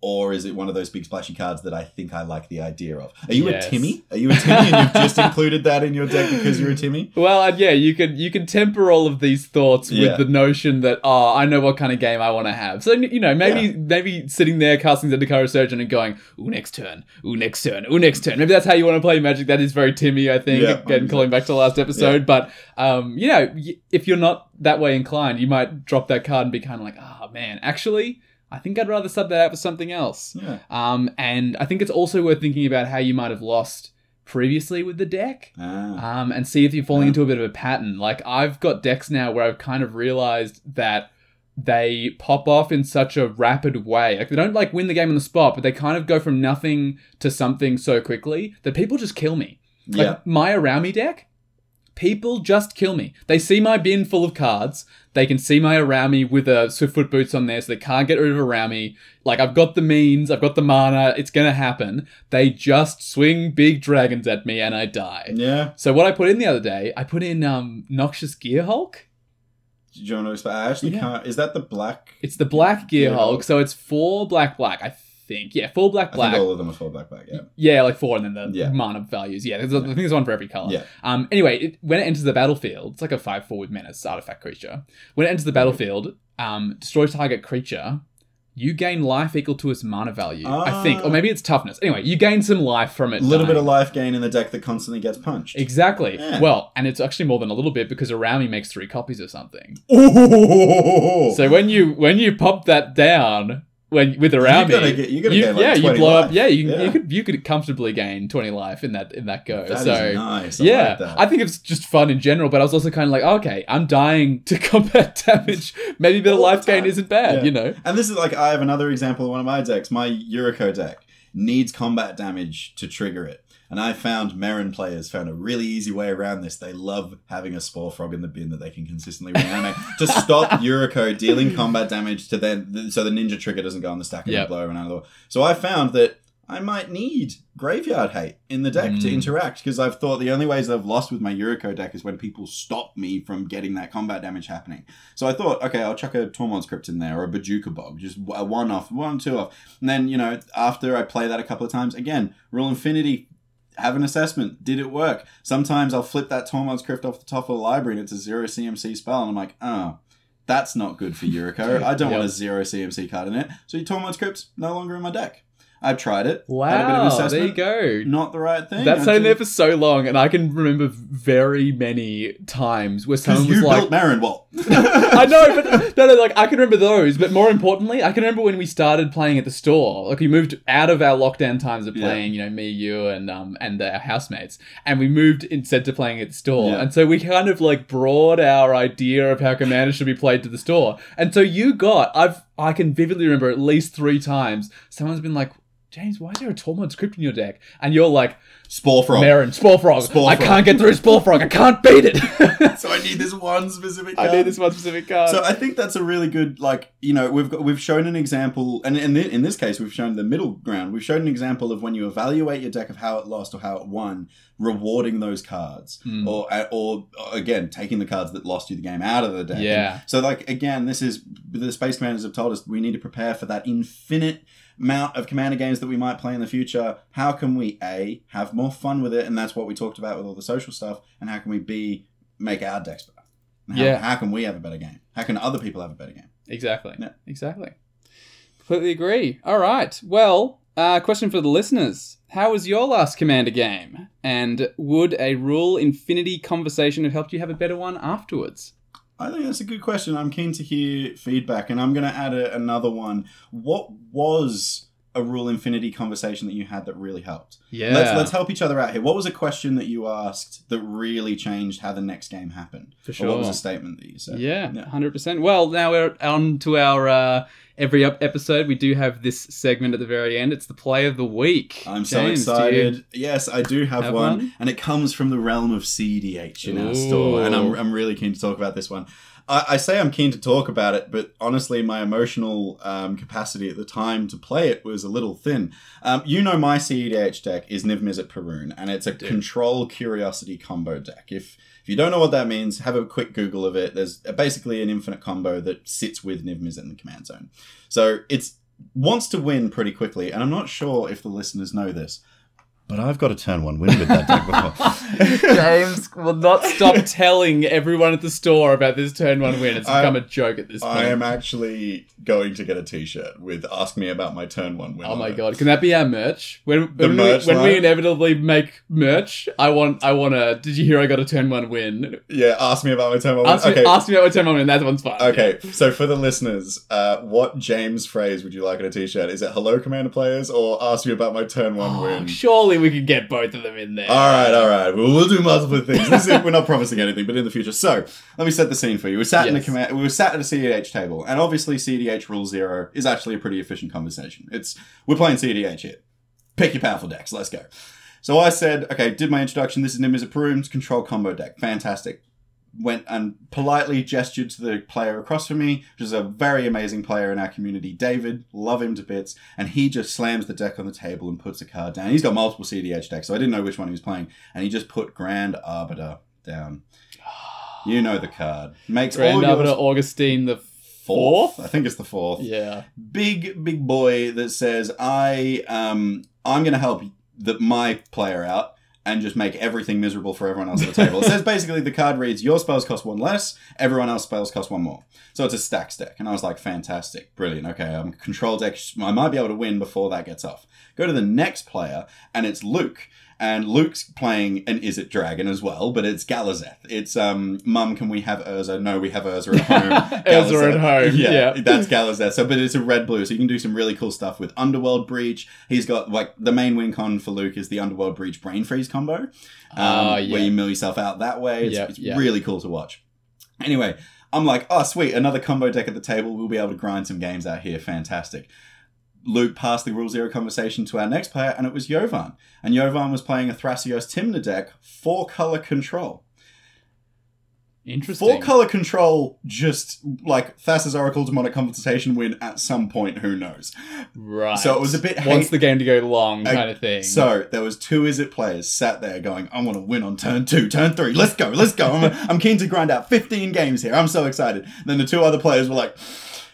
Or is it one of those big splashy cards that I think I like the idea of? Are you Yes. a Timmy? Are you a Timmy and you've just included that in your deck because you're a Timmy? <laughs> Well, yeah, you can you can temper all of these thoughts Yeah. with the notion that oh, I know what kind of game I want to have. So you know, maybe Yeah. maybe sitting there casting Zendikar Resurgent and going, ooh, next turn, ooh, next turn, ooh, next turn. Maybe that's how you want to play Magic. That is very Timmy, I think. Yeah, Again, 100%. calling back to the last episode, but um, you know, if you're not that way inclined, you might drop that card and be kind of like, oh man, actually. I think I'd rather sub that out for something else. Yeah. Um, and I think it's also worth thinking about how you might have lost previously with the deck Ah. um, and see if you're falling Yeah. into a bit of a pattern. Like I've got decks now where I've kind of realized that they pop off in such a rapid way. Like they don't like win the game on the spot, but they kind of go from nothing to something so quickly that people just kill me. Like yeah. my Araumi deck, people just kill me. They see my bin full of cards. They can see my Araumi with a Swiftfoot Boots on there, so they can't get rid of Araumi. Like I've got the means, I've got the mana. It's gonna happen. They just swing big dragons at me, and I die. Yeah. So what I put in the other day, I put in um Noxious Gearhulk. Do you want to explain? I actually Yeah. can't. Is that the black? It's the Black Gear Gear Hulk, Hulk. so it's four black black. I think yeah, four black I black. think all of them are full black black. Yeah. Yeah, like four, and then the Yeah. mana values. Yeah, there's, I think there's one for every color. Yeah. Um. Anyway, it, when it enters the battlefield, it's like a five four with menace artifact creature. When it enters the battlefield, um, destroys target creature. You gain life equal to its mana value, I think, or Ah. maybe it's toughness. Anyway, you gain some life from it. A little bit of life gain in the deck that constantly gets punched. Exactly. Yeah. Well, and it's actually more than a little bit because Araumi makes three copies of something. Ooh. So when you when you pop that down when with Araumi, gotta get- you're gonna you- gain, like, yeah, you 20 blow up. Yeah, you, Yeah. you could you could comfortably gain twenty life in that in that go. That is so nice. I yeah, like. I think it's just fun in general. But I was also kind of like, okay, I'm dying to <laughs> combat damage. Maybe a bit of the life gain isn't bad, Yeah. you know. And this is like I have another example of one of my decks. My Yuriko deck needs combat damage to trigger it. And I found Meren players found a really easy way around this. They love having a Spore Frog in the bin that they can consistently reanimate to <laughs> stop Yuriko dealing combat damage to then so the ninja trigger doesn't go on the stack and Yep. blow everyone out of the way. So I found that I might need graveyard hate in the deck to Mm. interact because I've thought the only ways I've lost with my Yuriko deck is when people stop me from getting that combat damage happening. So I thought, okay, I'll chuck a Tormod's Crypt in there or a Bojuka Bog, just a one off, one, two off. And then, you know, after I play that a couple of times, again, Rule Infinity, have an assessment. Did it work? Sometimes I'll flip that Tormod's Crypt off the top of the library and it's a zero CMC spell, and I'm like, oh. That's not good for Yuriko. I don't <laughs> want a zero CMC card in it. So your Tormod's Crypt's no longer in my deck. I've tried it. had a bit of Wow, there you go. Not the right thing. That's been there for so long, and I can remember very many times where someone was like, Meren Wall. <laughs> I know, but no, no, like I can remember those. But more importantly, I can remember when we started playing at the store. Like we moved out of our lockdown times of Yeah. playing, you know, me, you, and um and our housemates, and we moved instead to playing at the store. Yeah. And so we kind of like brought our idea of how Commander should be played to the store. And so you got, I've I can vividly remember at least three times someone's been like. James, why is there a Tormod's Crypt in your deck? And you're like, Spore Frog. Meren, Spore Frog. Spore I Frog. can't get through Spore Frog. I can't beat it. <laughs> so I need this one specific card. I need this one specific card. So I think that's a really good, like you know, we've got, we've shown an example, and in, thi- in this case, we've shown the middle ground. We've shown an example of when you evaluate your deck of how it lost or how it won, rewarding those cards, Hmm. or uh, or again taking the cards that lost you the game out of the deck. Yeah. So like again, this is the space commanders have told us we need to prepare for that infinite amount of commander games that we might play in the future. How can we a have more fun with it, and that's what we talked about with all the social stuff, and how can we b make our decks better? How, Yeah. how can we have a better game? How can other people have a better game? Exactly. Yeah. Exactly. Completely agree. All right. Well, uh, question for the listeners: How was your last Commander game? And would a Rule Infinity conversation have helped you have a better one afterwards? I think that's a good question. I'm keen to hear feedback, and I'm going to add a, another one. What was a Rule Infinity conversation that you had that really helped? Yeah. Let's let's help each other out here. What was a question that you asked that really changed how the next game happened? for Or sure. what was a statement that you said? Yeah, Yeah. hundred percent. Well, now we're on to our uh, every episode. We do have this segment at the very end. It's the play of the week. I'm so James, you- excited. Yes, I do have, have one, one? and it comes from the realm of CDH in our store, and I'm, I'm really keen to talk about this one. I, I say I'm keen to talk about it, but honestly, my emotional um, capacity at the time to play it was a little thin. Um, you know, my CEDH deck is Niv Mizzet Parun, and it's a control curiosity combo deck. If if you don't know what that means, have a quick Google of it. There's basically an infinite combo that sits with Niv Mizzet in the command zone. So it's wants to win pretty quickly, and I'm not sure if the listeners know this, but I've got a turn one win with that deck before. <laughs> James will not stop telling everyone at the store about this turn one win. It's I- become a joke at this point. I am actually going to get a T-shirt with "Ask me about my turn one win." Oh my it. god! Can that be our merch? When when, merch we, when we inevitably make merch, I want I want to. Did you hear? I got a turn one win. Yeah, ask me about my turn one win. Ask me, okay, ask me about my turn one win. That one's fine. okay. So for the listeners, uh, what James phrase would you like on a T-shirt? Is it "Hello, Commander players" or "Ask me about my turn one Oh, win"? surely we could get both of them in there. All right, all right. We'll, we'll do multiple things. This is, we're not promising anything, but in the future. So let me set the scene for you. We sat in the Yes. command. We were sat at a CDH table, and obviously CDH rule zero is actually a pretty efficient conversation. It's we're playing CDH here. Pick your powerful decks. Let's go. So I said, okay, did my introduction. This is Nimbus Parun's control combo deck. Fantastic. Went and politely gestured to the player across from me, which is a very amazing player in our community, David. Love him to bits. And he just slams the deck on the table and puts a card down. He's got multiple CDH decks, so I didn't know which one he was playing. And he just put Grand Arbiter down. You know the card. Makes Grand all Arbiter yours Augustine the fourth. fourth? I think it's the fourth Yeah. big big boy that says I um I'm gonna help the my player out and just make everything miserable for everyone else at the table. It says <laughs> basically the card reads your spells cost one less, everyone else spells cost one more. So it's a stax deck, and I was like, fantastic, brilliant. Okay, I'm control deck. I might be able to win before that gets off. Go to the next player, and it's Luke. And Luke's playing an Izzet Dragon as well, but it's Galazeth. It's um, Mum, can we have Urza? No, we have Urza at home. <laughs> Urza at home, yeah. that's Galazeth. So, but it's a red blue, so you can do some really cool stuff with Underworld Breach. He's got like the main win con for Luke is the Underworld Breach Brain Freeze combo, um, Ah, yeah. where you mill yourself out that way. It's, Yeah, it's yeah. really cool to watch. Anyway, I'm like, oh sweet, another combo deck at the table. We'll be able to grind some games out here. Fantastic. Luke passed the Rule Zero conversation to our next player, and it was Jovan. And Jovan was playing a Thrasios Tymna deck, four color control. Interesting. Four color control, just like Thassa's Oracle Demonic Consultation win at some point, who knows? right. So it was a bit wants hate- the game to go long, I- kind of thing. So there was two Izzet players sat there going, I want to win on turn two, turn three, let's go, let's go. I'm, I'm keen to grind out 15 games here. I'm so excited. then the two other players were like,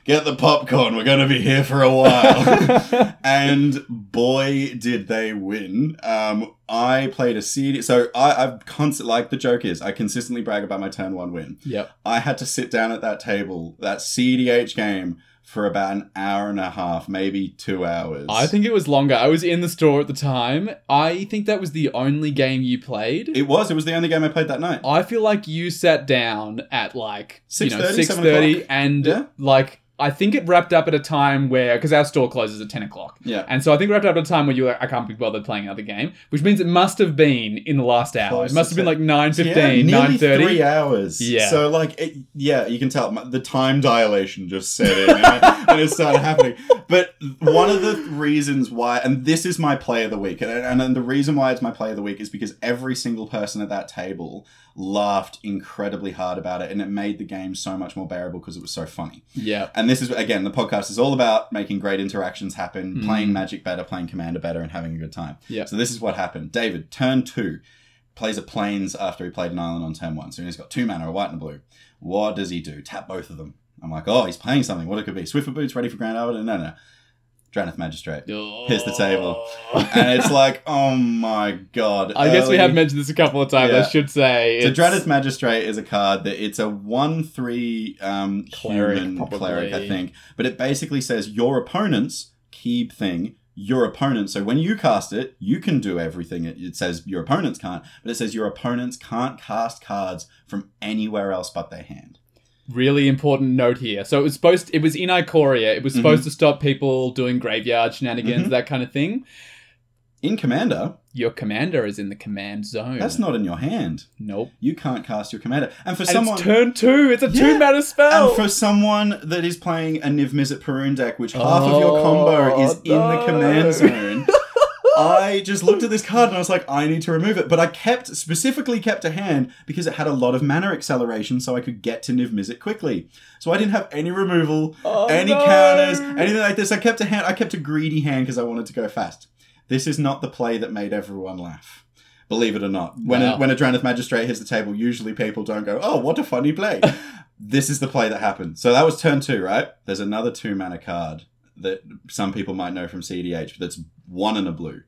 get the popcorn, we're going to be here for a while. <laughs> and boy, did they win. Um, I played a CD. So I, I've constant, like the joke is, I consistently brag about my turn one win. Yep. I had to sit down at that table, that CDH game, for about an hour and a half, maybe two hours. I think it was longer. I was in the store at the time. I think that was the only game you played. it was. It was the only game I played that night. I feel like you sat down at like you know 6:30, six thirty, and Yeah. like I think it wrapped up at a time where because our store closes at ten o'clock, Yeah. and so I think it wrapped up at a time where you were like, I can't be bothered playing another game, which means it must have been in the last hour. Close it must have been like 9.15, yeah, 9.30. three hours. Yeah. So like, it, yeah, you can tell the time dilation just set in and, and it started happening. But one of the reasons why, and this is my play of the week, and, and, and the reason why it's my play of the week is because every single person at that table laughed incredibly hard about it, and it made the game so much more bearable because it was so funny. Yeah. And this is again, the podcast is all about making great interactions happen, Mm. playing Magic better, playing Commander better, and having a good time. Yeah. So this is what happened. David, turn two, plays a Plains after he played an island on turn one. So he's got two mana, a white and a blue. What does he do? Tap both of them. I'm like, oh, he's playing something. What it could be? Swiftfoot Boots, ready for Grand Arbiter? No, no. Drannith Magistrate. Here's the table. And it's <laughs> like, oh my god. I guess we have mentioned this a couple of times. I should say. so it's- Drannith Magistrate is a card that it's a one three um Cleric, human probably. cleric, I think. But it basically says your opponent's keep thing, your opponent. So when you cast it, you can do everything. It, it says your opponents can't, but it says your opponents can't cast cards from anywhere else but their hand. Really important note here. So it was supposed it was in Ikoria. It was supposed Mm-hmm. to stop people doing graveyard shenanigans, Mhm. that kind of thing. In Commander, Your commander is in the command zone. that's not in your hand. Nope. You can't cast your commander. And for And someone it's turn two. It's a Yeah. two mana spell. And for someone that is playing a Niv Mizzet Parun deck, which half of your Oh, combo is in the command zone, <laughs> I just looked at this card and I was like, I need to remove it. But I kept, specifically kept a hand because it had a lot of mana acceleration so I could get to Niv Mizzet quickly. So I didn't have any removal, Oh, any no. counters, anything like this. I kept a hand, I kept a greedy hand because I wanted to go fast. This is not the play that made everyone laugh. Believe it or not. When, Wow. a, when a Drannith Magistrate hits the table, usually people don't go, oh, what a funny play. <laughs> this is the play that happened. So that was turn two, right? There's another two mana card. that some people might know from CDH, but that's one and a blue.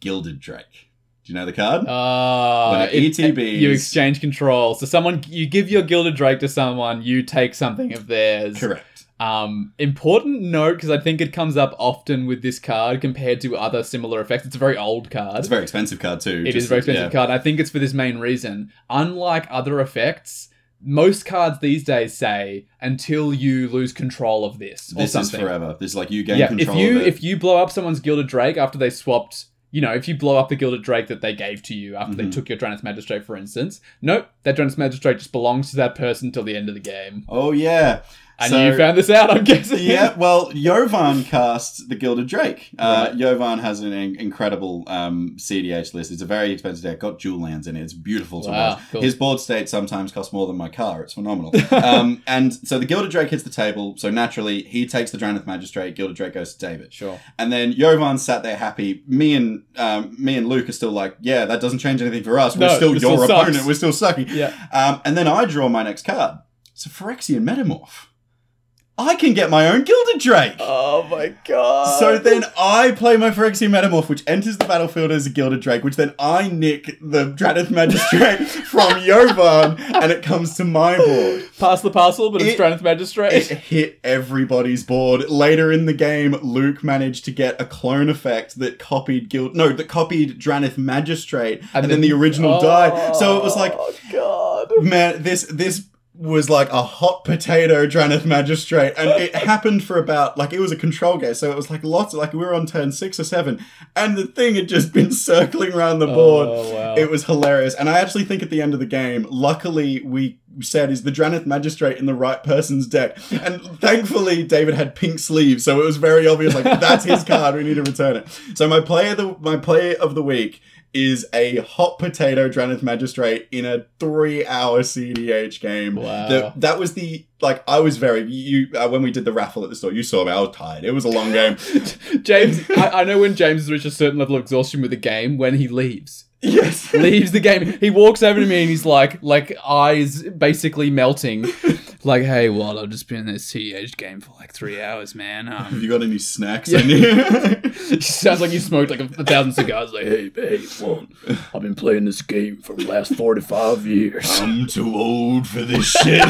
Gilded Drake. Do you know the card? Uh, When it ETBs you exchange control. So someone you give your gilded drake to someone, you take something of theirs. Correct. Um, important note because I think it comes up often with this card compared to other similar effects. It's a very old card. It's a very expensive card too. It is just- a very expensive yeah. card. I think it's for this main reason. Unlike other effects, most cards these days say until you lose control of this or This is forever. This is like you gain yeah, if control you of it. if you blow up someone's gilded drake after they swapped, you know, if you blow up the gilded drake that they gave to you after they Mhm. took your Drannith Magistrate, for instance, nope, that Drannith Magistrate just belongs to that person till the end of the game. oh yeah. And So- you found this out, I'm guessing. yeah, <laughs> well, Jovan cast the Gilded Drake. Uh, Right. Jovan has an in- incredible um, CDH list. It's a very expensive deck. Got jewel lands in it. It's beautiful to Wow, watch. cool. His board state sometimes costs more than my car. It's phenomenal. um, <laughs> and so the Gilded Drake hits the table. So naturally, he takes the Drannith Magistrate. Gilded Drake goes to David. Sure. And then Jovan sat there happy. Me and um, me and Luke are still like, yeah, that doesn't change anything for us. We're No, still your still sucks. opponent. We're still sucking. Yeah. Um, and then I draw my next card. It's a Phyrexian Metamorph. I can get my own Gilded Drake. Oh my god. So then I play my Phyrexian Metamorph, which enters the battlefield as a Gilded Drake, which then I nick the Drannith Magistrate <laughs> from Yovan, and it comes to my board. pass the parcel, but it's It- Drannith Magistrate. It hit everybody's board. Later in the game, Luke managed to get a clone effect that copied Guild, no, that copied Drannith Magistrate, and, then, the original died. So it was like, Oh god. man, this this was like a hot potato Drannith Magistrate, and it happened for about like it was a control game, so it was like lots of like we were on turn six or seven, and the thing had just been <laughs> circling around the oh, board. Oh wow. It was hilarious, and I actually think at the end of the game, luckily we said is the Drannith Magistrate in the right person's deck, and thankfully David had pink sleeves, so it was very obvious like that's his <laughs> card. We need to return it. So my play of the my play of the week is a hot potato Drannith Magistrate in a three-hour CDH game. Wow. The- that was the like I was very you uh, when we did the raffle at the store. You saw me. I was tired. It was a long game. <laughs> James, I, I know when James has reached a certain level of exhaustion with the game when he leaves. yes. Leaves the game. He walks over to me and he's like, like eyes basically melting. <laughs> Like, hey, well, I've just been in this CEH game for like three hours, man. Have <laughs> Um, you got any snacks? Yeah. <laughs> <laughs> in you? sounds like you smoked like a, a thousand cigars. Like, hey, babe, well, I've been playing this game for the last 45 years. I'm too old for this shit.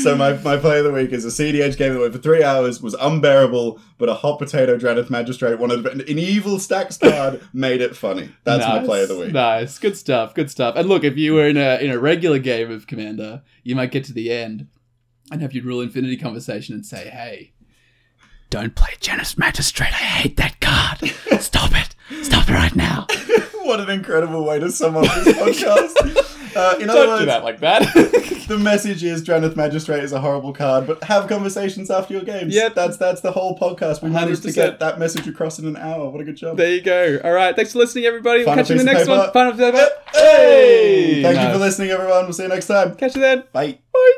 So my, my play of the week is a CDH game that went for three hours, was unbearable, but a hot potato Drannith Magistrate, one of the, an evil stax card, made it funny. That's my play of the week. Nice, good stuff, good stuff. And look, if you were in a in a regular game of Commander, you might get to the end and have your Rule Infinity conversation and say, "Hey, don't play Janus Magistrate. I hate that card. <laughs> Stop it. Stop it right now. what an incredible way to sum up this <laughs> podcast. Uh, in other Don't words, do that like that." <laughs> the message is Drannith Magistrate is a horrible card, but have conversations after your games. Yep. that's that's the whole podcast. We managed to 100%. get that message across in an hour. What a good job. there you go. All right, thanks for listening, everybody. We'll catch you in the next one. Final piece of paper. Hey! Thank you for listening, everyone. We'll see you next time. Catch you then. Bye. Bye.